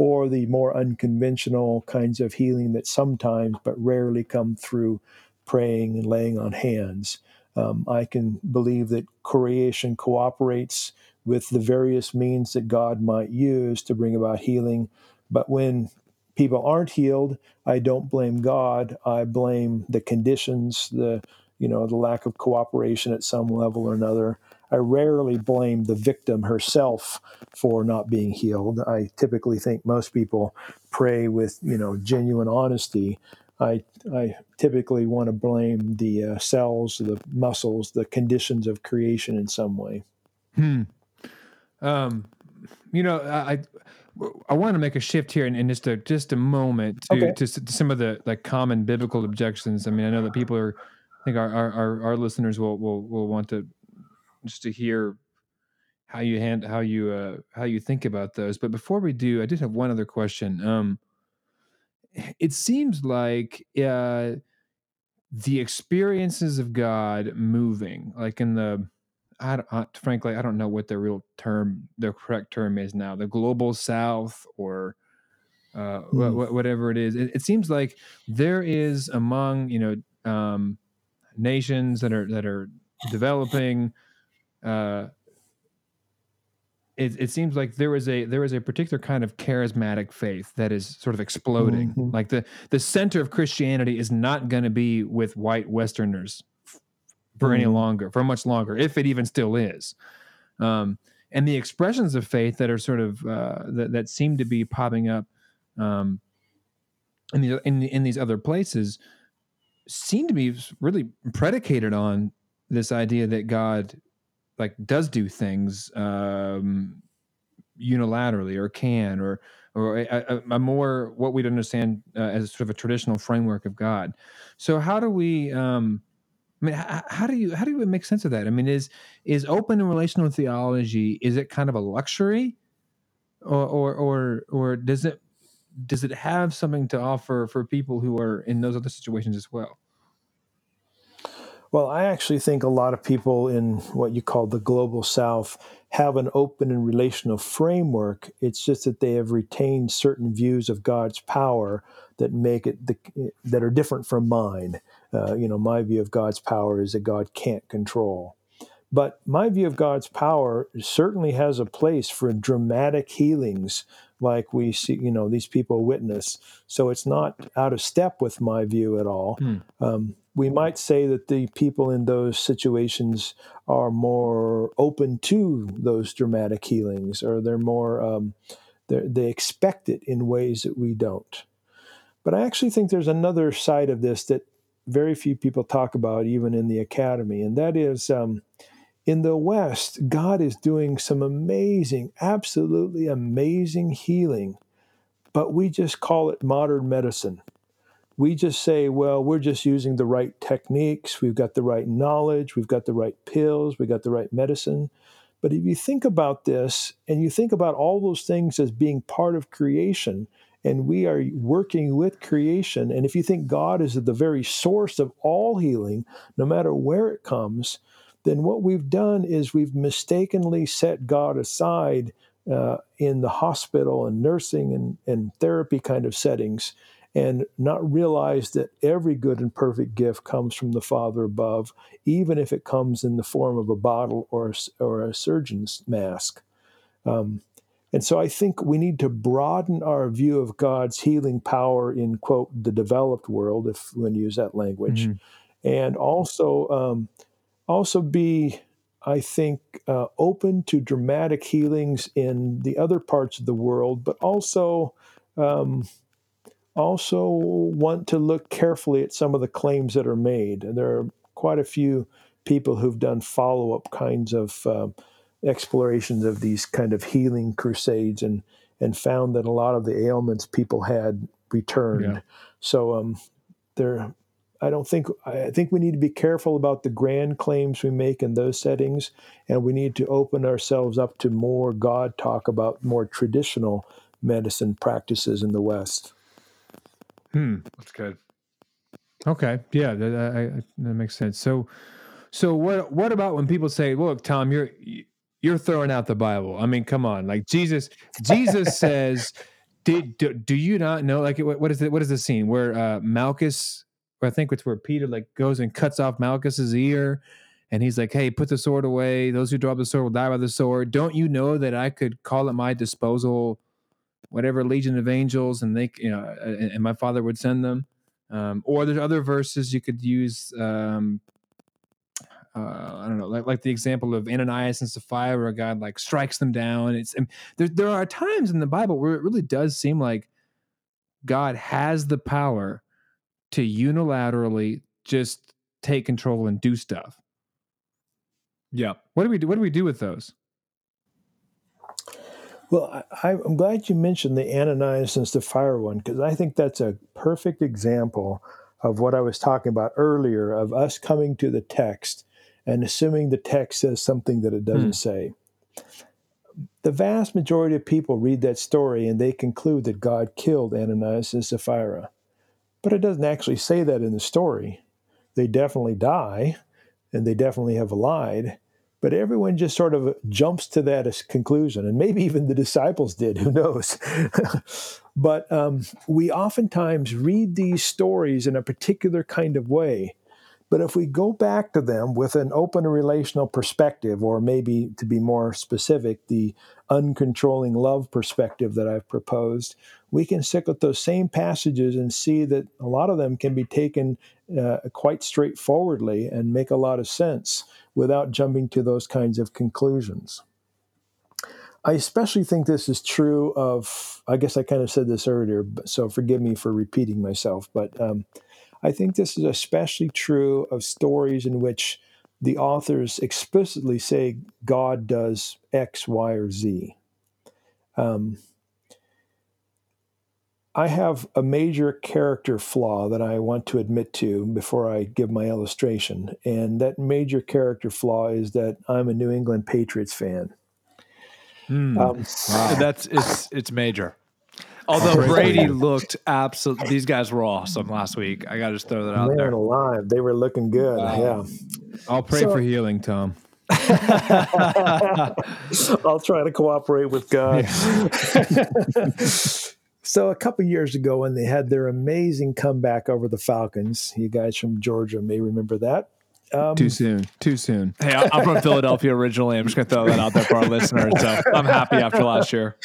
or the more unconventional kinds of healing that sometimes but rarely come through praying and laying on hands. Um, I can believe that creation cooperates with the various means that God might use to bring about healing. But when people aren't healed, I don't blame God. I blame the conditions, the you know, the lack of cooperation at some level or another. I rarely blame the victim herself for not being healed. I typically think most people pray with, you know, genuine honesty I, I typically want to blame the uh, cells, the muscles, the conditions of creation in some way. Hmm. Um, you know, I I want to make a shift here in, in just a just a moment to, okay. to, to some of the like common biblical objections. I mean, I know that people are, I think our our, our listeners will, will will want to just to hear how you hand how you uh how you think about those. But before we do, I did have one other question. Um, it seems like uh, the experiences of God moving, like in the, I, I, frankly, I don't know what the real term, the correct term is now, the global South or uh, mm. wh- whatever it is. It, it, seems like there is among you know um, nations that are that are developing. Uh, it, it seems like there is a there was a particular kind of charismatic faith that is sort of exploding. Mm-hmm. Like the the center of Christianity is not going to be with white Westerners for mm-hmm. any longer, for much longer, if it even still is. Um, and the expressions of faith that are sort of uh, that that seem to be popping up um, in these in, in these other places seem to be really predicated on this idea that God like does do things um, unilaterally or can or or a, a, a, more what we'd understand uh, as sort of a traditional framework of God. So how do we? Um, I mean, how, do you how do you make sense of that? I mean, is is open and relational theology is it kind of a luxury, or or or, or does it does it have something to offer for people who are in those other situations as well? Well, I actually think a lot of people in what you call the global south have an open and relational framework. It's just that they have retained certain views of God's power that make it the, that are different from mine. Uh, you know, my view of God's power is that God can't control. But my view of God's power certainly has a place for dramatic healings like we see, you know, these people witness. So it's not out of step with my view at all. Hmm. Um, we might say that the people in those situations are more open to those dramatic healings, or they're more um, they're, they expect it in ways that we don't. But I actually think there's another side of this that very few people talk about, even in the academy, and that is um, in the West, God is doing some amazing, absolutely amazing healing, but we just call it modern medicine. We just say, well, we're just using the right techniques, we've got the right knowledge, we've got the right pills, we've got the right medicine. But if you think about this and you think about all those things as being part of creation, and we are working with creation, and if you think God is at the very source of all healing, no matter where it comes, then what we've done is we've mistakenly set God aside uh, in the hospital and nursing and, and therapy kind of settings and not realize that every good and perfect gift comes from the Father above, even if it comes in the form of a bottle or, or a surgeon's mask. Um, and so I think we need to broaden our view of God's healing power in, quote, the developed world, if we use that language, mm-hmm. and also um, also be, I think, uh, open to dramatic healings in the other parts of the world, but also um, also want to look carefully at some of the claims that are made. And there are quite a few people who've done follow up kinds of um, explorations of these kind of healing crusades and and found that a lot of the ailments people had returned. Yeah. So um, there I don't think I think we need to be careful about the grand claims we make in those settings, and we need to open ourselves up to more God talk about more traditional medicine practices in the West. Hmm, that's good. Okay, yeah, that, I, that makes sense. So, so what what about when people say, "Look, Tom, you're you're throwing out the Bible"? I mean, come on, like Jesus, Jesus says. Did do, do, you not know like what, is it? What is the scene where uh, Malchus I think it's where Peter like goes and cuts off Malchus's ear, and he's like, "Hey, put the sword away. Those who drop the sword will die by the sword. Don't you know that I could call at my disposal whatever legion of angels, and they, you know, and, and my Father would send them." Um, or there's other verses you could use. Um, uh, I don't know, like like the example of Ananias and Sapphira, where God like strikes them down. It's there. There are times in the Bible where it really does seem like God has the power to unilaterally just take control and do stuff. Yeah. What do we do? What do we do with those? Well, I, am glad you mentioned the Ananias and Sapphira one because I think that's a perfect example of what I was talking about earlier of us coming to the text and assuming the text says something that it doesn't hmm. say. The vast majority of people read that story and they conclude that God killed Ananias and Sapphira. But it doesn't actually say that in the story. They definitely die and they definitely have lied. But everyone just sort of jumps to that as conclusion, and maybe even the disciples did. Who knows? but um, we oftentimes read these stories in a particular kind of way, but if we go back to them with an open relational perspective, or maybe to be more specific, the uncontrolling love perspective that I've proposed, we can stick with those same passages and see that a lot of them can be taken uh, quite straightforwardly and make a lot of sense without jumping to those kinds of conclusions. I especially think this is true of, I guess I kind of said this earlier, so forgive me for repeating myself, but um, I think this is especially true of stories in which the authors explicitly say God does X, Y, or Z. Um, I have a major character flaw that I want to admit to before I give my illustration. And that major character flaw is that I'm a New England Patriots fan. Mm, um, wow. That's it's it's major. Although Brady looked absolutely, these guys were awesome last week. I got to just throw that out Man there. alive, they were looking good. Yeah. I'll pray So- for healing, Tom. I'll try to cooperate with God. so a couple years ago, when they had their amazing comeback over the Falcons, you guys from Georgia may remember that. Um, Too soon. Too soon. Hey, I- I'm from Philadelphia originally. I'm just going to throw that out there for our listeners. So I'm happy after last year.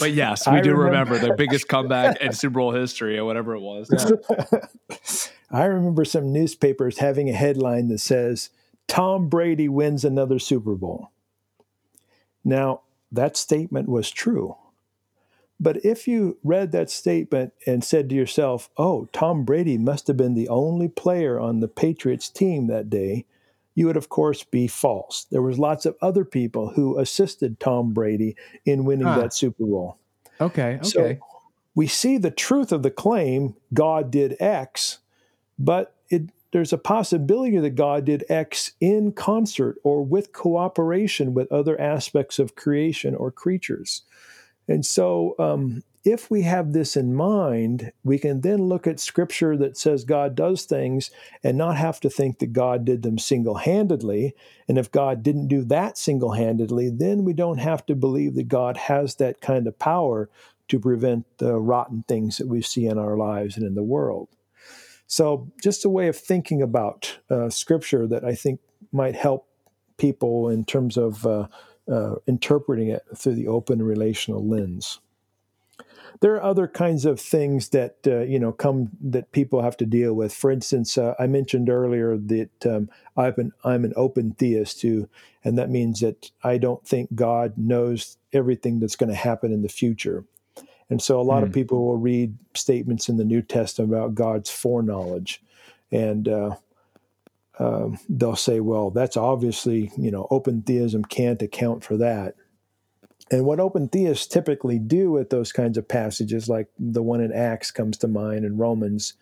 But yes, we I do remember- remember, the biggest comeback in Super Bowl history or whatever it was. I remember some newspapers having a headline that says, Tom Brady wins another Super Bowl. Now, that statement was true. But if you read that statement and said to yourself, oh, Tom Brady must have been the only player on the Patriots team that day, you would, of course, be false. There was lots of other people who assisted Tom Brady in winning Ah. that Super Bowl. Okay. So Okay. we see the truth of the claim God did X, but it, there's a possibility that God did X in concert or with cooperation with other aspects of creation or creatures. And so, um, if we have this in mind, we can then look at scripture that says God does things and not have to think that God did them single handedly. And if God didn't do that single handedly, then we don't have to believe that God has that kind of power to prevent the rotten things that we see in our lives and in the world. So, just a way of thinking about uh, scripture that I think might help people in terms of uh, uh, interpreting it through the open relational lens. There are other kinds of things that uh, you know come that people have to deal with. For instance, uh, I mentioned earlier that um, I've been, I'm an open theist too, and that means that I don't think God knows everything that's going to happen in the future. And so a lot of Hmm. people will read statements in the New Testament about God's foreknowledge, and uh, um, they'll say, "Well, that's obviously you know open theism can't account for that." And what open theists typically do with those kinds of passages, like the one in Acts comes to mind in Romans,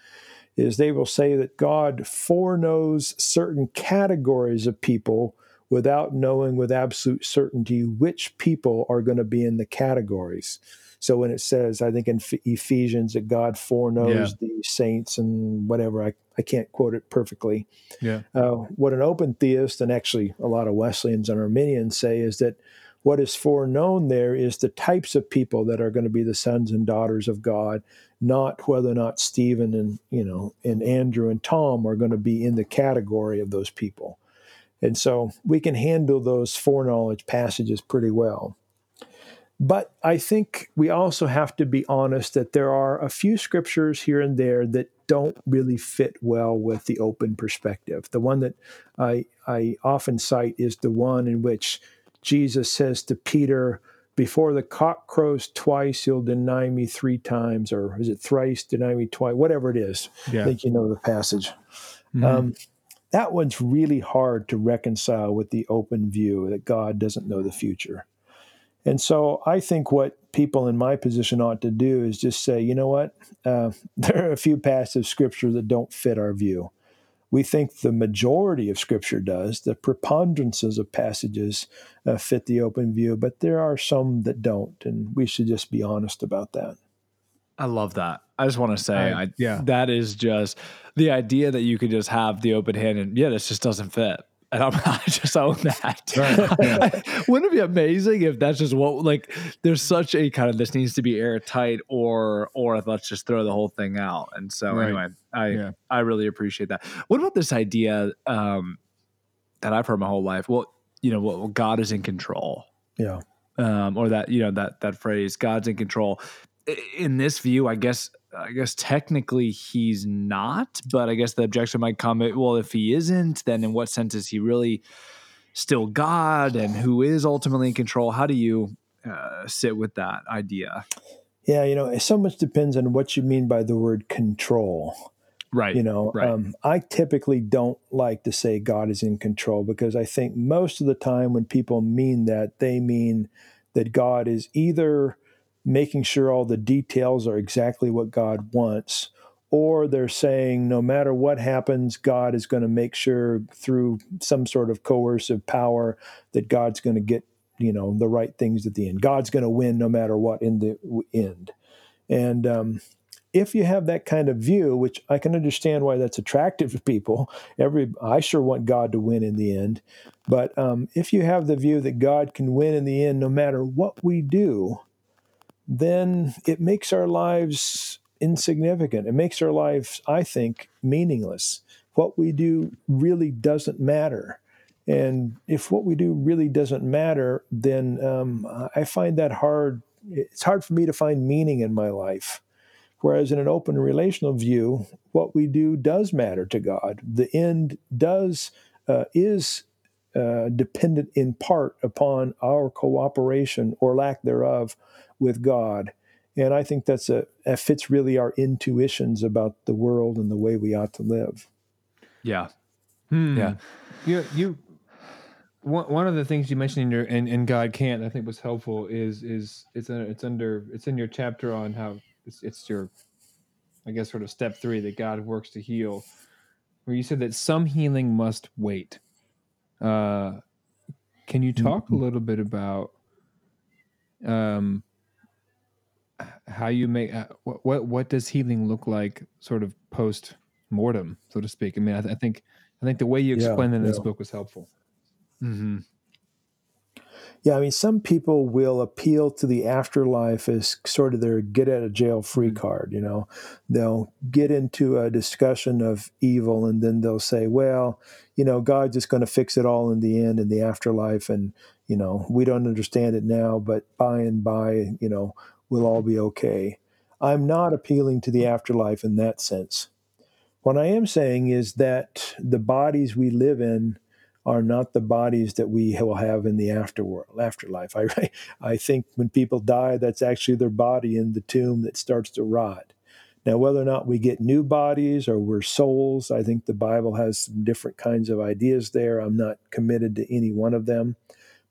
is they will say that God foreknows certain categories of people without knowing with absolute certainty which people are going to be in the categories. So when it says, I think in Ephesians, that God foreknows the saints and whatever, I, I can't quote it perfectly. Yeah. Uh, what an open theist, and actually a lot of Wesleyans and Arminians say, is that what is foreknown there is the types of people that are going to be the sons and daughters of God, not whether or not Stephen and you know and Andrew and Tom are going to be in the category of those people. And so we can handle those foreknowledge passages pretty well. But I think we also have to be honest that there are a few scriptures here and there that don't really fit well with the open perspective. The one that I, I often cite is the one in which Jesus says to Peter, Before the cock crows twice, you'll deny me three times, or is it thrice, deny me twice, whatever it is. I think you know the passage. Mhm. Um, that one's really hard to reconcile with the open view that God doesn't know the future. And so I think what people in my position ought to do is just say, you know what? Uh, there are a few passages of scripture that don't fit our view. We think the majority of scripture does. The preponderances of passages uh, fit the open view, but there are some that don't. And we should just be honest about that. I love that. I just want to say, I- I, yeah. that is just the idea that you could just have the open hand and yeah, this just doesn't fit. And I'm I just own that. Right, Wouldn't it be amazing if that's just what like there's such a kind of this needs to be airtight or or let's just throw the whole thing out. And so Right. anyway, I Yeah. I really appreciate that. What about this idea um that I've heard my whole life? Well, you know, well, God is in control Yeah. um, or that you know that that phrase god's in control in this view i guess i guess technically he's not but i guess the objection might come well if he isn't then in what sense is he really still god and who is ultimately in control how do you uh, sit with that idea Yeah. You know, so much depends on what you mean by the word control. right you know right. um, i typically don't like to say god is in control because i think most of the time when people mean that they mean that god is either making sure all the details are exactly what god wants or they're saying no matter what happens god is going to make sure through some sort of coercive power that god's going to get you know the right things at the end. God's going to win no matter what in the end. And um, if you have that kind of view, which I can understand why that's attractive to people, every I sure want God to win in the end. But um, if you have the view that God can win in the end no matter what we do, then it makes our lives insignificant. It makes our lives, I think, meaningless. What we do really doesn't matter. And if what we do really doesn't matter, then um, I find that hard. It's hard for me to find meaning in my life. Whereas in an open relational view, what we do does matter to God. The end does uh, is uh, dependent in part upon our cooperation or lack thereof with God. And I think that's a that fits really our intuitions about the world and the way we ought to live. Yeah. Hmm. Yeah. You you one, one of the things you mentioned in your in, in God can't I think was helpful is is it's a, it's under it's in your chapter on how it's, it's your I guess sort of step three that God works to heal, where you said that some healing must wait. Uh, can you talk mm-hmm. a little bit about um, how you make uh, what, what what does healing look like, sort of post mortem, so to speak? I mean, I, th- I, think I think the way you explained yeah, it in this book was helpful. Mm-hmm. Yeah, I mean, some people will appeal to the afterlife as sort of their get out of jail free mm-hmm. card. You know, they'll get into a discussion of evil and then they'll say, well, you know, God's just going to fix it all in the end in the afterlife. And, you know, we don't understand it now, but by and by, you know, we'll all be okay. I'm not appealing to the afterlife in that sense. What I am saying is that the bodies we live in are not the bodies that we will have in the afterworld, afterlife. I, I think when people die, that's actually their body in the tomb that starts to rot. Now, whether or not we get new bodies or we're souls, I think the Bible has some different kinds of ideas there. I'm not committed to any one of them.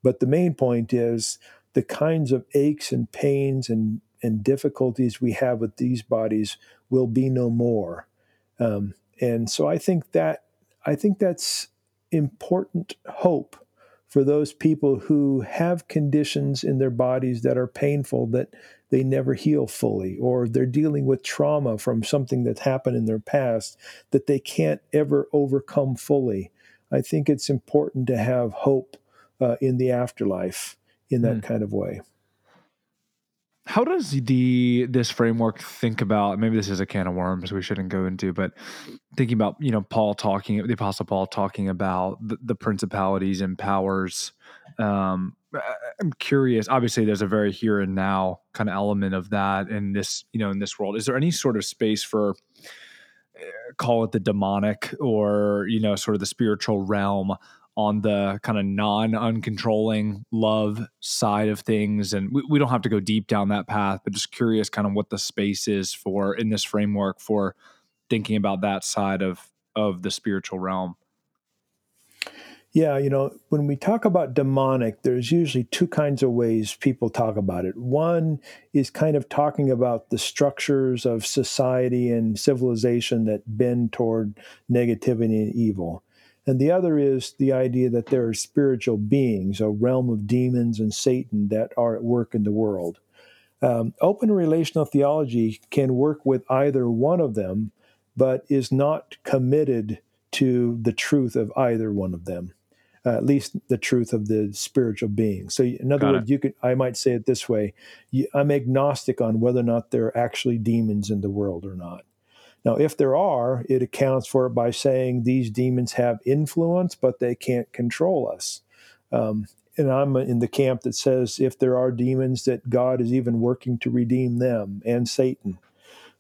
But the main point is the kinds of aches and pains and, and difficulties we have with these bodies will be no more. Um, and so I think that I think that's important hope for those people who have conditions in their bodies that are painful that they never heal fully, or they're dealing with trauma from something that's happened in their past that they can't ever overcome fully. I think it's important to have hope uh, in the afterlife in that mm. kind of way. How does the this framework think about? Maybe this is a can of worms we shouldn't go into, but thinking about you know Paul talking, the Apostle Paul talking about the, the principalities and powers. Um, I'm curious. Obviously, there's a very here and now kind of element of that in this you know in this world. Is there any sort of space for eh, call it the demonic or you know sort of the spiritual realm on the kind of non uncontrolling love side of things. And we, we don't have to go deep down that path, but just curious kind of what the space is for in this framework for thinking about that side of of the spiritual realm. Yeah, you know, when we talk about demonic, there's usually two kinds of ways people talk about it. One is kind of talking about the structures of society and civilization that bend toward negativity and evil. And the other is the idea that there are spiritual beings, a realm of demons and Satan that are at work in the world. Um, open relational theology can work with either one of them, but is not committed to the truth of either one of them. Uh, at least the truth of the spiritual being. So, in other Got words, it. you could I might say it this way: I'm agnostic on whether or not there are actually demons in the world or not. Now, if there are, it accounts for it by saying these demons have influence, but they can't control us. Um, and I'm in the camp that says if there are demons, that God is even working to redeem them and Satan.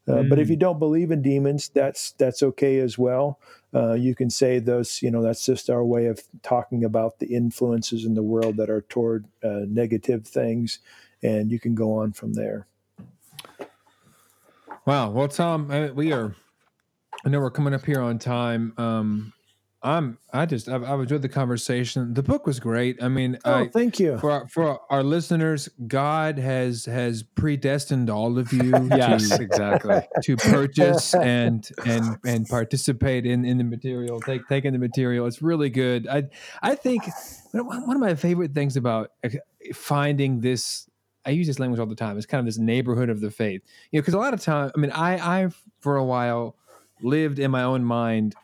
Uh, mm. But if you mm. don't believe in demons, that's that's okay as well. Uh, you can say those, you know, that's just our way of talking about the influences in the world that are toward uh, negative things, and you can go on from there. Wow. Well, Tom, we are. I know we're coming up here on time. Um, I'm. I just. I've, I've enjoyed the conversation. The book was great. I mean, Oh, I, thank you. for our, for our listeners, God has has predestined all of you Yes, to, exactly. to purchase and and and participate in in the material. Take in the material. It's really good. I I think one one of my favorite things about uh, finding this. I use this language all the time. It's kind of this neighborhood of the faith, you know, because a lot of time. I mean, I I for a while lived in my own mind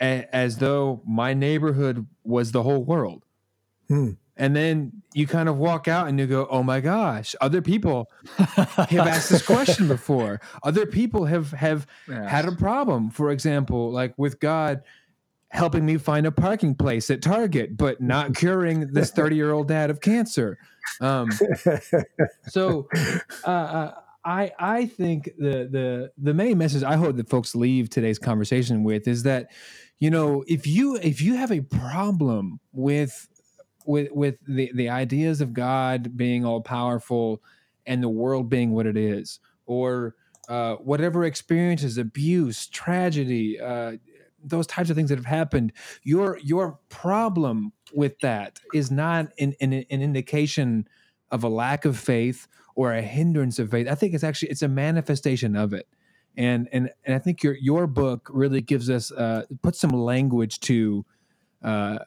a, as though my neighborhood was the whole world. Hmm. And then you kind of walk out and you go, "Oh my gosh, other people have asked this question before. Other people have have had a problem. For example, like with God helping me find a parking place at Target, but not curing this 30 year old dad of cancer. Um, so uh, uh, I I think the the the main message I hope that folks leave today's conversation with is that you know if you if you have a problem with with with the the ideas of God being all powerful and the world being what it is or uh, whatever experiences abuse tragedy uh, those types of things that have happened your your problem with that is not an, an, an indication of a lack of faith or a hindrance of faith. I think it's actually it's a manifestation of it. And and and i think your your book really gives us uh put some language to uh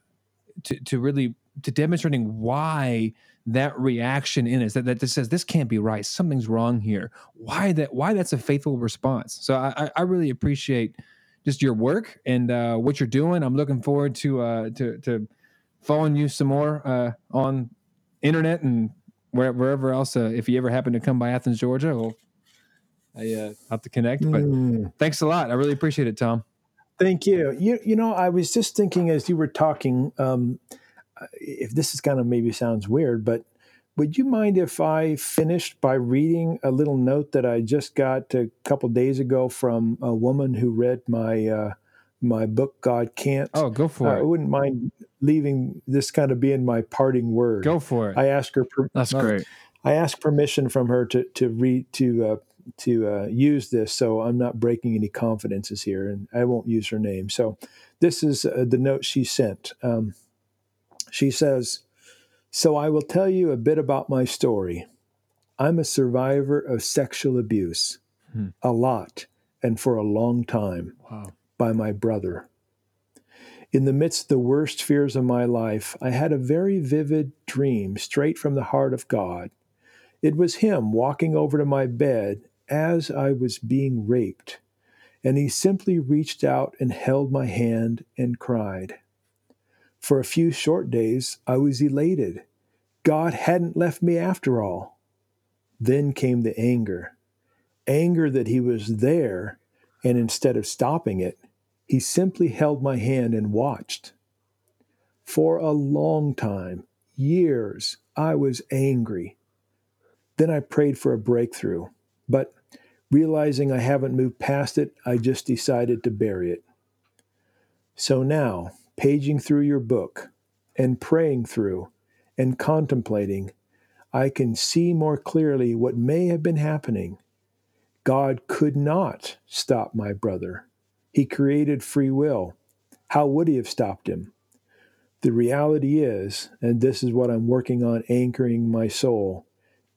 to to really to demonstrating why that reaction in us that, that says this can't be right. Something's wrong here. Why that why that's a faithful response. So i I really appreciate just your work and uh what you're doing i'm looking forward to uh to to following you some more uh on internet and where, wherever else uh, if you ever happen to come by athens georgia well i uh have to connect but Mm. thanks a lot i really appreciate it tom Thank you. You you know, I was just thinking as you were talking, um, if this is kind of maybe sounds weird, but would you mind if I finished by reading a little note that I just got a couple days ago from a woman who read my uh, my book God Can't? oh go Uh, it. I wouldn't mind leaving this kind of being my parting word. go for it I asked her per- That's great. I asked permission from her to to read to uh, to uh, use this, so I'm not breaking any confidences here, and I won't use her name. So this is uh, the note she sent. Um, she says, "So I will tell you a bit about my story. I'm a survivor of sexual abuse, Hmm. a lot, and for a long time, Wow. by my brother." In the midst of the worst fears of my life, I had a very vivid dream straight from the heart of God. It was him walking over to my bed as I was being raped, and he simply reached out and held my hand and cried. For a few short days, I was elated. God hadn't left me after all. Then came the anger anger that he was there, and instead of stopping it, he simply held my hand and watched. For a long time, years, I was angry. Then I prayed for a breakthrough, but realizing I haven't moved past it, I just decided to bury it. So now, paging through your book and praying through and contemplating, I can see more clearly what may have been happening. God could not stop my brother. He created free will. How would he have stopped him? The reality is, and this is what I'm working on anchoring my soul,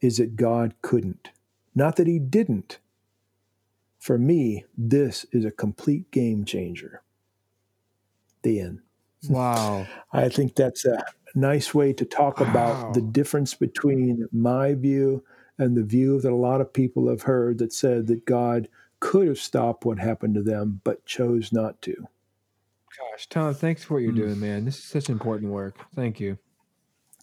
is that God couldn't. Not that he didn't. For me, this is a complete game changer. The end. Wow I think that's a nice way to talk Wow. about the difference between my view and the view that a lot of people have heard that said that God could have stopped what happened to them, but chose not to. gosh tom thanks for what you're Mm. doing man this is such important work thank you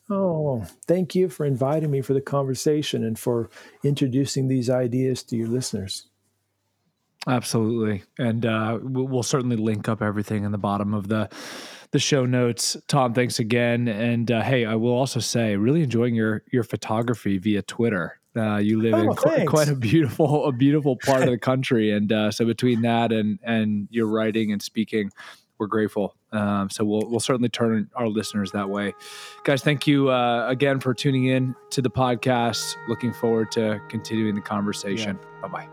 Oh, thank you for inviting me for the conversation and for introducing these ideas to your listeners. Absolutely, and uh, we'll we'll certainly link up everything in the bottom of the the show notes. Tom, thanks again, and uh, hey, I will also say, really enjoying your your photography via Twitter. Uh, you live in Oh, qu- quite a beautiful a beautiful part of the country, and uh, so between that and and your writing and speaking, we're grateful. Um, so we'll we'll certainly turn our listeners that way, guys. Thank you uh, again for tuning in to the podcast. Looking forward to continuing the conversation. Bye bye.